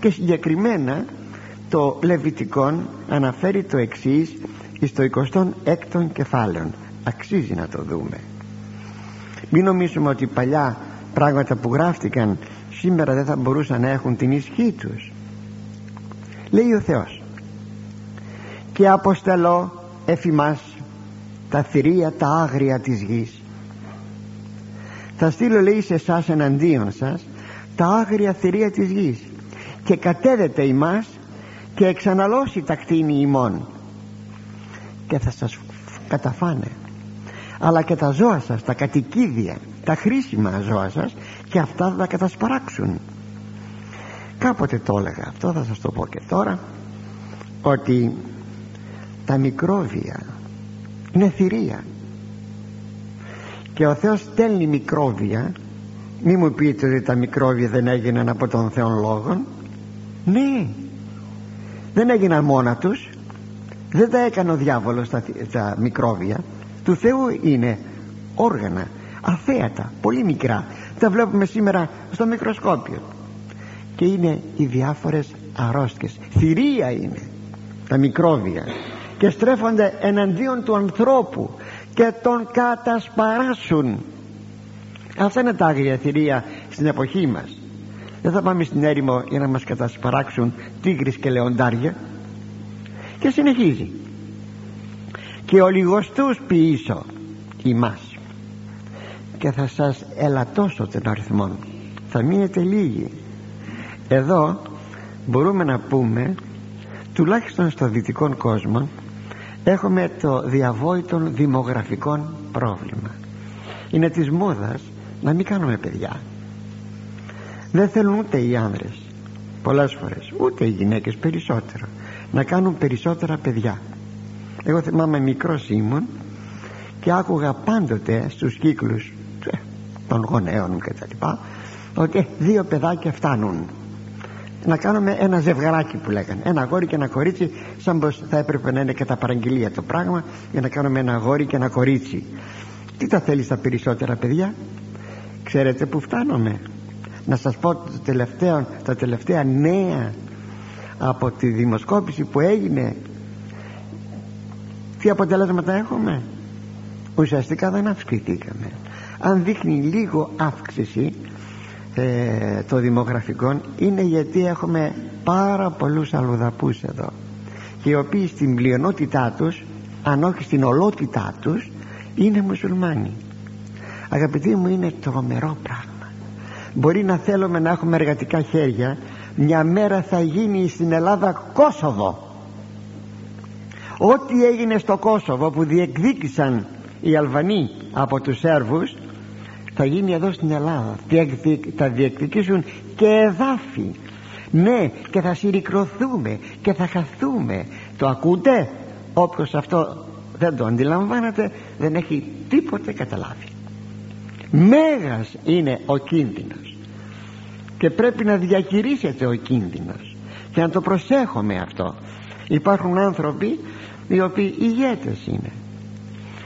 και συγκεκριμένα το Λεβιτικόν αναφέρει το εξής στο 26ο κεφάλαιο αξίζει να το δούμε. Μην νομίζουμε ότι παλιά πράγματα που γράφτηκαν σήμερα δεν θα μπορούσαν να έχουν την ισχύ τους. Λέει ο Θεός και αποστελώ εφημάς τα θηρία τα άγρια της γης. Θα στείλω λέει σε εσάς εναντίον σας τα άγρια θηρία της γης και κατέδεται ημάς και εξαναλώσει τα κτίνη ημών. Και θα σας καταφάνε. Αλλά και τα ζώα σας τα κατοικίδια τα χρήσιμα ζώα σας και αυτά θα τα κατασπαράξουν. Κάποτε το έλεγα αυτό θα σας το πω και τώρα ότι τα μικρόβια είναι θηρία. Και ο Θεός στέλνει μικρόβια. Μη μου πείτε ότι τα μικρόβια δεν έγιναν από τον Θεό λόγων ναι δεν έγιναν μόνα τους. Δεν τα έκανε ο διάβολος τα, τα μικρόβια. Του Θεού είναι όργανα αθέατα, πολύ μικρά. Τα βλέπουμε σήμερα στο μικροσκόπιο. Και είναι οι διάφορες αρρώστιες. Θηρία είναι τα μικρόβια. Και στρέφονται εναντίον του ανθρώπου και τον κατασπαράσουν. Αυτά είναι τα άγρια θηρία στην εποχή μας δεν θα πάμε στην έρημο για να μας κατασπαράξουν τίγρης και λεοντάρια. Και συνεχίζει. Και ο λιγοστούς ποιήσω ημάς και θα σας ελαττώσω τον αριθμό θα μείνετε λίγοι. Εδώ μπορούμε να πούμε τουλάχιστον στο δυτικό κόσμο έχουμε το διαβόητο δημογραφικό πρόβλημα. Είναι της μόδας να μην κάνουμε παιδιά δεν θέλουν ούτε οι άνδρες πολλές φορές ούτε οι γυναίκες περισσότερο. Να κάνουν περισσότερα παιδιά. Εγώ θυμάμαι μικρός ήμουν και άκουγα πάντοτε στους κύκλους ε, των γονέων μου και τα λοιπά ότι ε, δύο παιδάκια φτάνουν. Να κάνουμε ένα ζευγαράκι που λέγανε. Ένα αγόρι και ένα κορίτσι σαν πως θα έπρεπε να είναι κατά παραγγελία το πράγμα για να κάνουμε ένα αγόρι και ένα κορίτσι. Τι τα θέλεις στα περισσότερα παιδιά; Ξέρετε που φτάνομαι να σας πω το τελευταίο, τα τελευταία νέα από τη δημοσκόπηση που έγινε. Τι αποτελέσματα έχουμε; Ουσιαστικά δεν αυξηθήκαμε. Αν δείχνει λίγο αύξηση ε, το δημογραφικό είναι γιατί έχουμε πάρα πολλούς αλλοδαπούς εδώ και οι οποίοι στην πλειονότητά τους αν όχι στην ολότητά τους είναι μουσουλμάνοι. Αγαπητοί μου είναι τρομερό πράγμα μπορεί να θέλουμε να έχουμε εργατικά χέρια. Μια μέρα θα γίνει στην Ελλάδα Κόσοβο. Ό,τι έγινε στο Κόσοβο που διεκδίκησαν οι Αλβανοί από τους Σέρβους θα γίνει εδώ στην Ελλάδα. Θα διεκδικήσουν και εδάφη. Ναι και θα συρρικρωθούμε και θα χαθούμε. Το ακούτε; Όποιος αυτό δεν το αντιλαμβάνεται δεν έχει τίποτε καταλάβει. Μέγας είναι ο κίνδυνος και πρέπει να διακηρύσσεται ο κίνδυνος. Και να το προσέχουμε αυτό. Υπάρχουν άνθρωποι οι οποίοι ηγέτες είναι.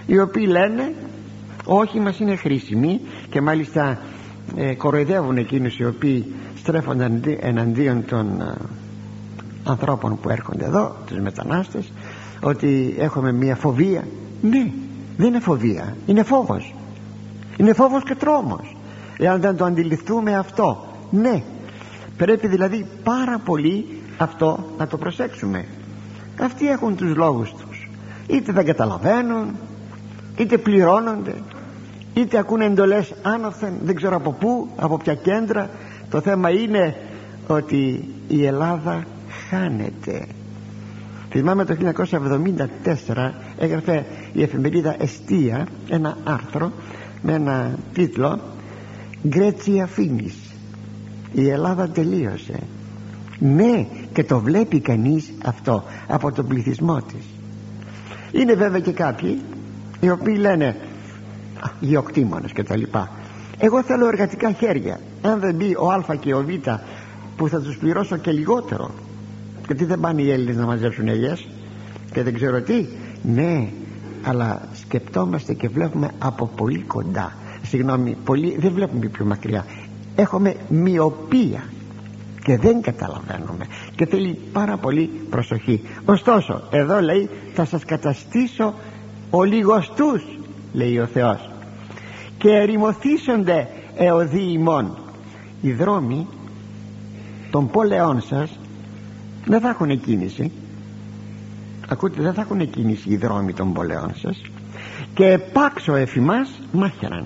Οι οποίοι λένε όχι μας είναι χρήσιμοι και μάλιστα ε, κοροϊδεύουν εκείνους οι οποίοι στρέφονται εναντίον των ε, ανθρώπων που έρχονται εδώ τους μετανάστες ότι έχουμε μια φοβία ναι δεν είναι φοβία. Είναι φόβος. Είναι φόβος και τρόμος. Εάν δεν το αντιληφθούμε αυτό ναι. Πρέπει δηλαδή πάρα πολύ αυτό να το προσέξουμε. Αυτοί έχουν τους λόγους τους. Είτε δεν καταλαβαίνουν είτε πληρώνονται είτε ακούνε εντολές άνωθεν δεν ξέρω από πού από ποια κέντρα. Το θέμα είναι ότι η Ελλάδα χάνεται. Θυμάμαι το 1974 έγραφε η εφημερίδα Εστία ένα άρθρο με ένα τίτλο Γκρέτσια Φίνης η Ελλάδα τελείωσε. Ναι και το βλέπει κανείς αυτό από τον πληθυσμό της. Είναι βέβαια και κάποιοι οι οποίοι λένε γεωκτήμονες και τα λοιπά εγώ θέλω εργατικά χέρια. Αν δεν μπει ο α και ο β που θα τους πληρώσω και λιγότερο. Γιατί δεν πάνε οι Έλληνες να μαζέψουν ελιές και δεν ξέρω τι ναι αλλά σκεπτόμαστε και βλέπουμε από πολύ κοντά. Συγγνώμη πολύ, δεν βλέπουμε πιο μακριά έχουμε μοιοπία και δεν καταλαβαίνουμε. Και θέλει πάρα πολύ προσοχή. Ωστόσο εδώ λέει θα σας καταστήσω ο λιγοστούς λέει ο Θεός. Και ερημοθήσονται εωδή ημών οι δρόμοι των πόλεών σας δεν θα έχουν κίνηση. Ακούτε δεν θα έχουν κίνηση οι δρόμοι των πόλεών σας. Και επάξω εφημάς μάχεραν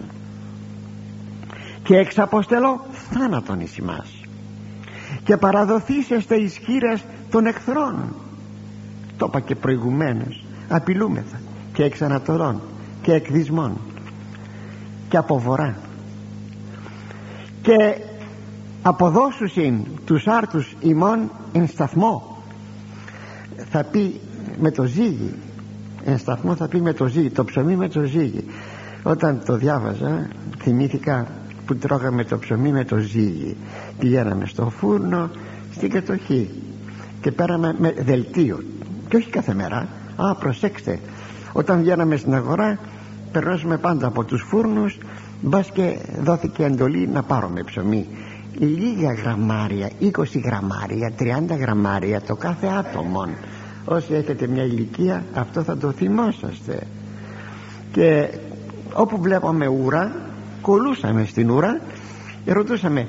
και εξαποστελώ θάνατον εις ημάς. Και παραδοθήσεστε εις χείρες των εχθρών. Το είπα και προηγουμένως απειλούμεθα και εξ ανατολών και εκδισμών και από βορρά. Και αποδώσουσιν τους άρτους ημών εν σταθμό. Θα πει με το ζύγι εν σταθμό θα πει με το ζύγι το ψωμί με το ζύγι. Όταν το διάβαζα θυμήθηκα που τρώγαμε το ψωμί με το ζύγι. Πηγαίναμε στο φούρνο στην κατοχή. Και πέραμε με δελτίο. Και όχι κάθε μέρα. Α προσέξτε. Όταν βγαίναμε στην αγορά περνώσαμε πάντα από τους φούρνους μπας και δόθηκε εντολή να πάρουμε ψωμί. Λίγα γραμμάρια 20 γραμμάρια 30 γραμμάρια το κάθε άτομο. Όσοι έχετε μια ηλικία αυτό θα το θυμόσαστε. Και όπου βλέπαμε ούρα κολούσαμε στην ούρα και ρωτούσαμε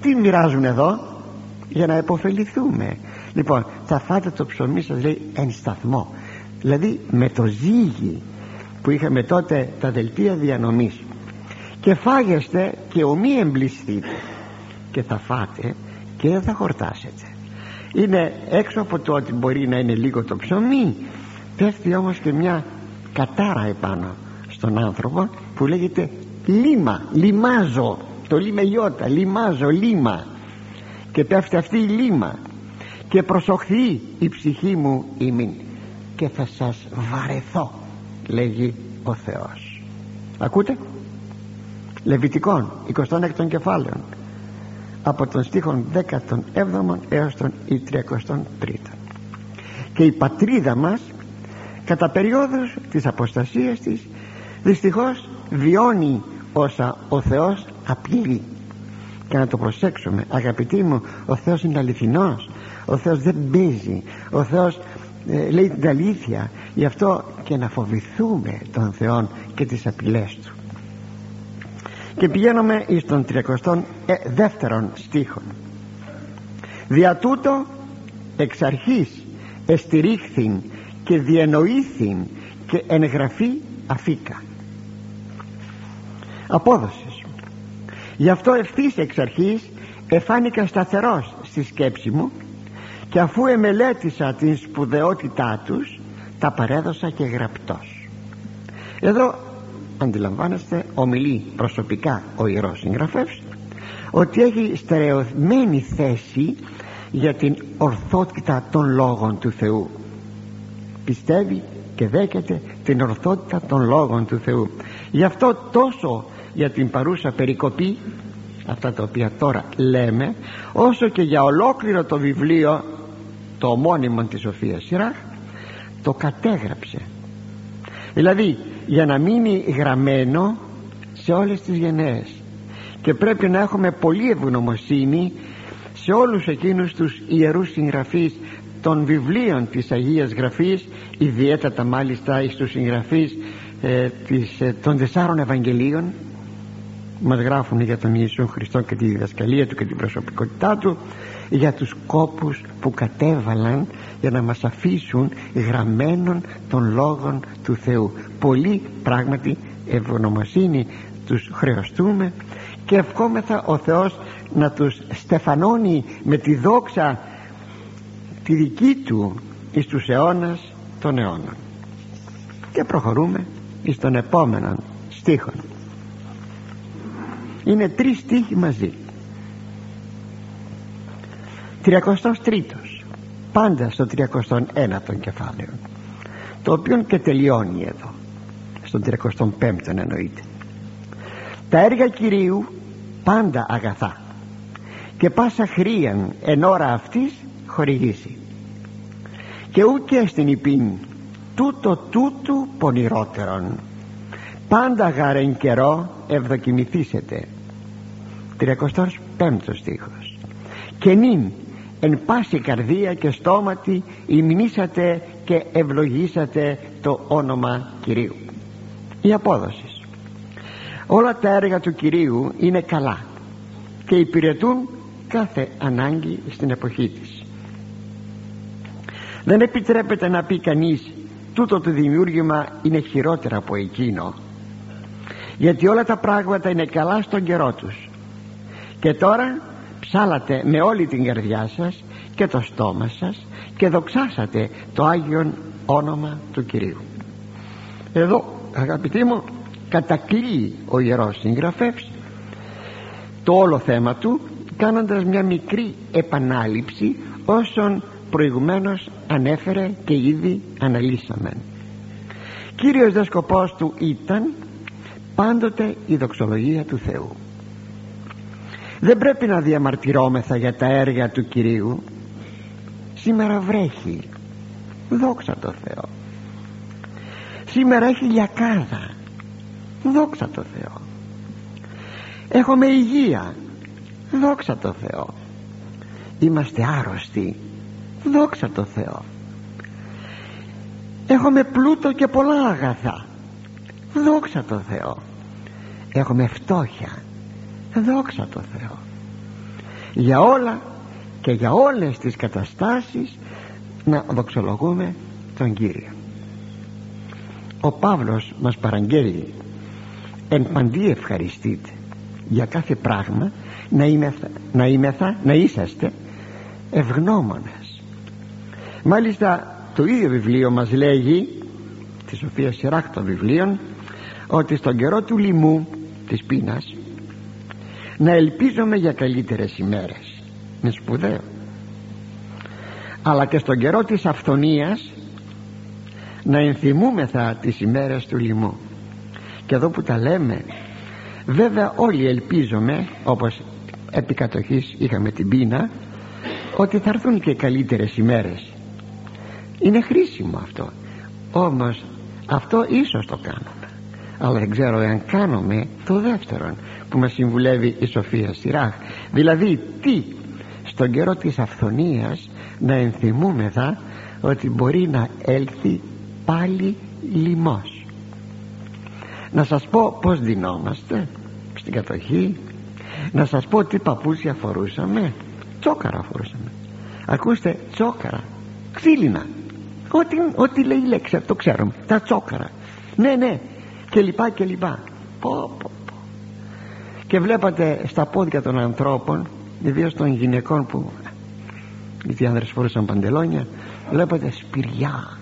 τι μοιράζουν εδώ για να επωφεληθούμε; Λοιπόν θα φάτε το ψωμί σας λέει εν σταθμό δηλαδή με το ζύγι που είχαμε τότε τα δελτία διανομής και φάγεστε και ομοί εμπληστείτε και θα φάτε και δεν θα χορτάσετε είναι έξω από το ότι μπορεί να είναι λίγο το ψωμί πέφτει όμως και μια κατάρα επάνω στον άνθρωπο που λέγεται λίμα, λιμάζω το λίμα γιώτα, λιμάζω, λίμα. Και πέφτει αυτή η λίμα. Και προσοχθεί η ψυχή μου ημίν. Και θα σας βαρεθώ λέγει ο Θεός. Ακούτε; Λεβιτικών 26 κεφάλαιων. Από τον στίχον 17 έως τον 33 και η πατρίδα μας κατά περιόδους της αποστασίας της δυστυχώς βιώνει όσα ο Θεός απειλεί. Και να το προσέξουμε αγαπητοί μου ο Θεός είναι αληθινός. Ο Θεός δεν παίζει ο Θεός ε, λέει την αλήθεια. Γι' αυτό και να φοβηθούμε τον Θεό και τις απειλές Του. Και πηγαίνουμε εις τον 32 δεύτερον στίχον. Δια τούτο εξ αρχής εστηρίχθην και διενοήθην και εγγραφή αφήκα απόδοσης. Γι' αυτό ευθύς εξ αρχής εφάνηκα σταθερός στη σκέψη μου και αφού εμελέτησα την σπουδαιότητά τους τα παρέδωσα και γραπτός. Εδώ αντιλαμβάνεστε ομιλεί προσωπικά ο Ιερός Συγγραφεύς ότι έχει στερεωμένη θέση για την ορθότητα των λόγων του Θεού. Πιστεύει και δέχεται την ορθότητα των λόγων του Θεού. Γι' αυτό τόσο για την παρούσα περικοπή αυτά τα οποία τώρα λέμε όσο και για ολόκληρο το βιβλίο το ομώνυμο της Σοφίας Σιράχ το κατέγραψε. Δηλαδή για να μείνει γραμμένο σε όλες τις γενναίες. Και πρέπει να έχουμε πολύ ευγνωμοσύνη σε όλους εκείνους τους ιερούς συγγραφείς των βιβλίων της Αγίας Γραφής ιδιαίτερα μάλιστα εις τους συγγραφείς ε, της, ε, των τεσσάρων Ευαγγελίων μας γράφουν για τον Ιησού Χριστό και τη διδασκαλία του και την προσωπικότητά του για τους κόπους που κατέβαλαν για να μας αφήσουν γραμμένων των λόγων του Θεού. Πολύ πράγματι ευγνωμοσύνη τους χρεωστούμε και ευχόμεθα ο Θεός να τους στεφανώνει με τη δόξα τη δική του εις τους αιώνας των αιώνων. Και προχωρούμε εις τον επόμενο στίχο είναι τρεις στίχοι μαζί. 33 πάντα στο 31ο κεφάλαιο το οποίο και τελειώνει εδώ. Στον 35ο εννοείται. Τα έργα Κυρίου πάντα αγαθά. Και πάσα χρίαν εν ώρα αυτής χορηγήσει. Και ούτε στην υπήν τούτο τούτου πονηρότερον. Πάντα γαρεν καιρό ευδοκιμηθήσετε 35ο στίχος. Και νυν εν πάση καρδία και στόματι υμνήσατε και ευλογήσατε το όνομα Κυρίου. Η απόδοση. Όλα τα έργα του Κυρίου είναι καλά και υπηρετούν κάθε ανάγκη στην εποχή της. Δεν επιτρέπεται να πει κανείς τούτο το δημιούργημα είναι χειρότερα από εκείνο γιατί όλα τα πράγματα είναι καλά στον καιρό τους και τώρα ψάλατε με όλη την καρδιά σας και το στόμα σας και δοξάσατε το Άγιον όνομα του Κυρίου. Εδώ αγαπητοί μου κατακλείει ο Ιερός Συγγραφεύς το όλο θέμα του κάνοντας μια μικρή επανάληψη όσων προηγουμένως ανέφερε και ήδη αναλύσαμε. Κύριος δε σκοπός του ήταν πάντοτε η δοξολογία του Θεού δεν πρέπει να διαμαρτυρόμεθα για τα έργα του Κυρίου. Σήμερα βρέχει. Δόξα τω Θεώ. Σήμερα έχει λιακάδα. Δόξα τω Θεώ. Έχουμε υγεία. Δόξα τω Θεώ. Είμαστε άρρωστοι. Δόξα τω Θεώ. Έχουμε πλούτο και πολλά αγαθά. Δόξα τω Θεώ. Έχουμε φτώχεια δόξα τω Θεώ. Για όλα και για όλες τις καταστάσεις να δοξολογούμε τον Κύριο. Ο Παύλος μας παραγγέλει εν παντή ευχαριστείτε για κάθε πράγμα να είμεθα, να, είμεθα, να είσαστε ευγνώμονες μάλιστα το ίδιο βιβλίο μας λέγει της Σοφία Σιράκ των βιβλίων ότι στον καιρό του λοιμού της πείνας να ελπίζουμε για καλύτερες ημέρες. Είναι σπουδαίο. Αλλά και στον καιρό της αυθονίας να ενθυμούμεθα τις ημέρες του λοιμού. Και εδώ που τα λέμε βέβαια όλοι ελπίζουμε όπως επί κατοχής είχαμε την πείνα ότι θα έρθουν και καλύτερες ημέρες. Είναι χρήσιμο αυτό. Όμως αυτό ίσως το κάνουμε αλλά δεν ξέρω εάν κάνουμε το δεύτερον που μας συμβουλεύει η Σοφία Σιράχ. Δηλαδή τι στον καιρό της αυθονίας να ενθυμούμεθα ότι μπορεί να έλθει πάλι λιμός να σας πω πως δινόμαστε στην κατοχή. Να σας πω τι παπούτσια φορούσαμε. Τσόκαρα φορούσαμε. Ακούστε τσόκαρα. Ξύλινα. Ό,τι, ό,τι λέει η λέξη το ξέρουμε. Τα τσόκαρα. Ναι ναι και λοιπά και λοιπά. Πω, πω, πω. και βλέπατε στα πόδια των ανθρώπων ιδίως των γυναικών που γιατί οι άνδρες φορούσαν παντελόνια βλέπετε σπηριά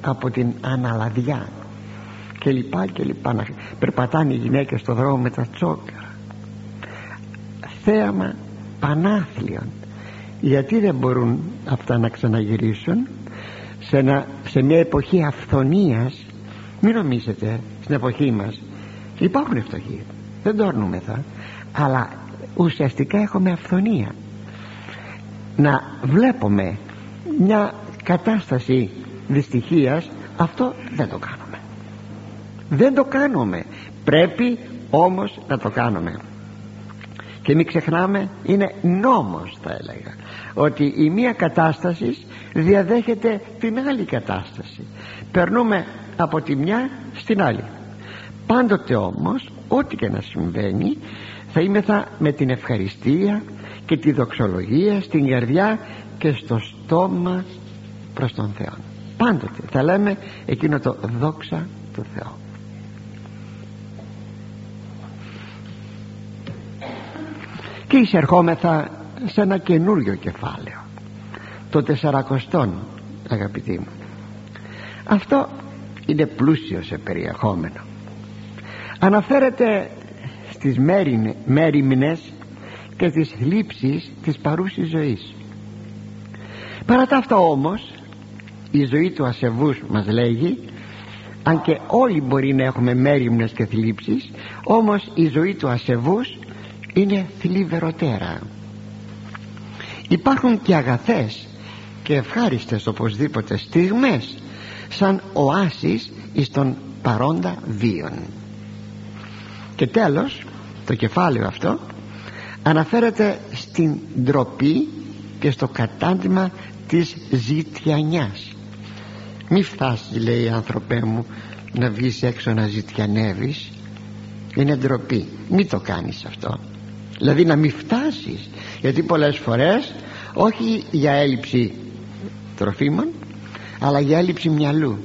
από την αναλαδιά και λοιπά και λοιπά. Να περπατάνε οι γυναίκες στο δρόμο με τα τσόκαρα. Θέαμα πανάθλιον γιατί δεν μπορούν αυτά να ξαναγυρίσουν; Σε, σε μια εποχή αυθονίας μην νομίζετε στην εποχή μας υπάρχουν φτωχοί. Δεν το αρνούμεθα αλλά ουσιαστικά έχουμε αυθονία. Να βλέπουμε μια κατάσταση δυστυχίας αυτό δεν το κάνουμε. Δεν το κάνουμε. Πρέπει όμως να το κάνουμε. Και μην ξεχνάμε είναι νόμος θα έλεγα ότι η μία κατάσταση διαδέχεται την άλλη κατάσταση. Περνούμε από τη μια στην άλλη. Πάντοτε όμως ό,τι και να συμβαίνει θα είμεθα με την ευχαριστία και τη δοξολογία στην καρδιά και στο στόμα προς τον Θεό. Πάντοτε θα λέμε εκείνο το δόξα του Θεού. Και εισερχόμεθα σε ένα καινούριο κεφάλαιο το τεσσαρακοστόν αγαπητοί μου. Αυτό είναι πλούσιο σε περιεχόμενο. Αναφέρεται στις μέρημνες και στις θλίψεις της παρούσης ζωής. Παρά τα αυτά όμως η ζωή του ασεβούς μας λέγει αν και όλοι μπορεί να έχουμε μέρημνες και θλίψεις όμως η ζωή του ασεβούς είναι θλιβεροτέρα. Υπάρχουν και αγαθές και ευχάριστες οπωσδήποτε στιγμές σαν οάσεις εις τον παρόντα βίον και τέλος το κεφάλαιο αυτό αναφέρεται στην ντροπή και στο κατάντημα της ζητιανιάς. Μη φτάσεις λέει άνθρωπέ μου να βγεις έξω να ζητιανεύεις. Είναι ντροπή. Μην το κάνεις αυτό. Δηλαδή να μην φτάσεις. Γιατί πολλές φορές όχι για έλλειψη τροφίμων αλλά για έλλειψη μυαλού.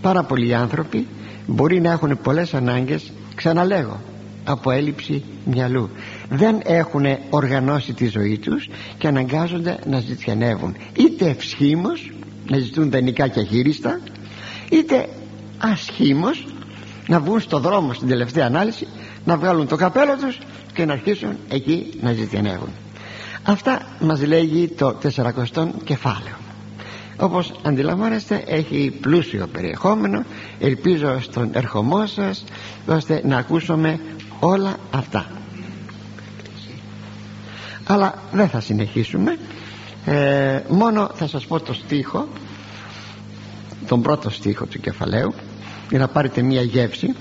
Πάρα πολλοί άνθρωποι μπορεί να έχουν πολλές ανάγκες ξαναλέγω από έλλειψη μυαλού. Δεν έχουν οργανώσει τη ζωή τους και αναγκάζονται να ζητιανεύουν. Είτε ευσχήμως να ζητούν τα και αχύριστα είτε ασχήμως να βγουν στο δρόμο στην τελευταία ανάλυση να βγάλουν το καπέλο τους και να αρχίσουν εκεί να ζητιανεύουν. Αυτά μας λέγει το 400 κεφάλαιο όπως αντιλαμβάνεστε έχει πλούσιο περιεχόμενο. Ελπίζω στον ερχομό σας ώστε να ακούσουμε όλα αυτά. Αλλά δεν θα συνεχίσουμε. Ε, μόνο θα σας πω το στίχο τον πρώτο στίχο του κεφαλαίου για να πάρετε μία γεύση.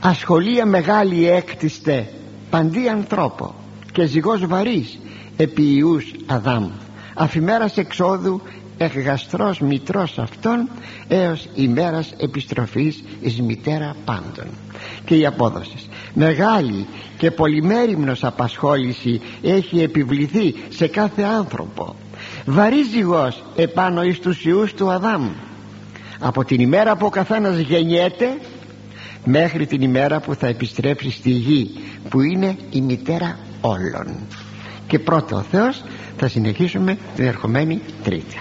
Ασχολία μεγάλη έκτιστε παντή ανθρώπο και ζυγός βαρύς επί Ιούς Αδάμ. Αφημέρας εξόδου εκγαστρός μητρός αυτών έως ημέρας επιστροφής εις μητέρα πάντων. Και η απόδοση. Μεγάλη και πολυμέριμνος απασχόληση έχει επιβληθεί σε κάθε άνθρωπο. Βαρύ ζυγός επάνω εις τους ιούς του Αδάμ. Από την ημέρα που ο καθένας γεννιέται μέχρι την ημέρα που θα επιστρέψει στη γη που είναι η μητέρα όλων. Και πρώτο ο Θεός θα συνεχίσουμε την ερχομένη Τρίτη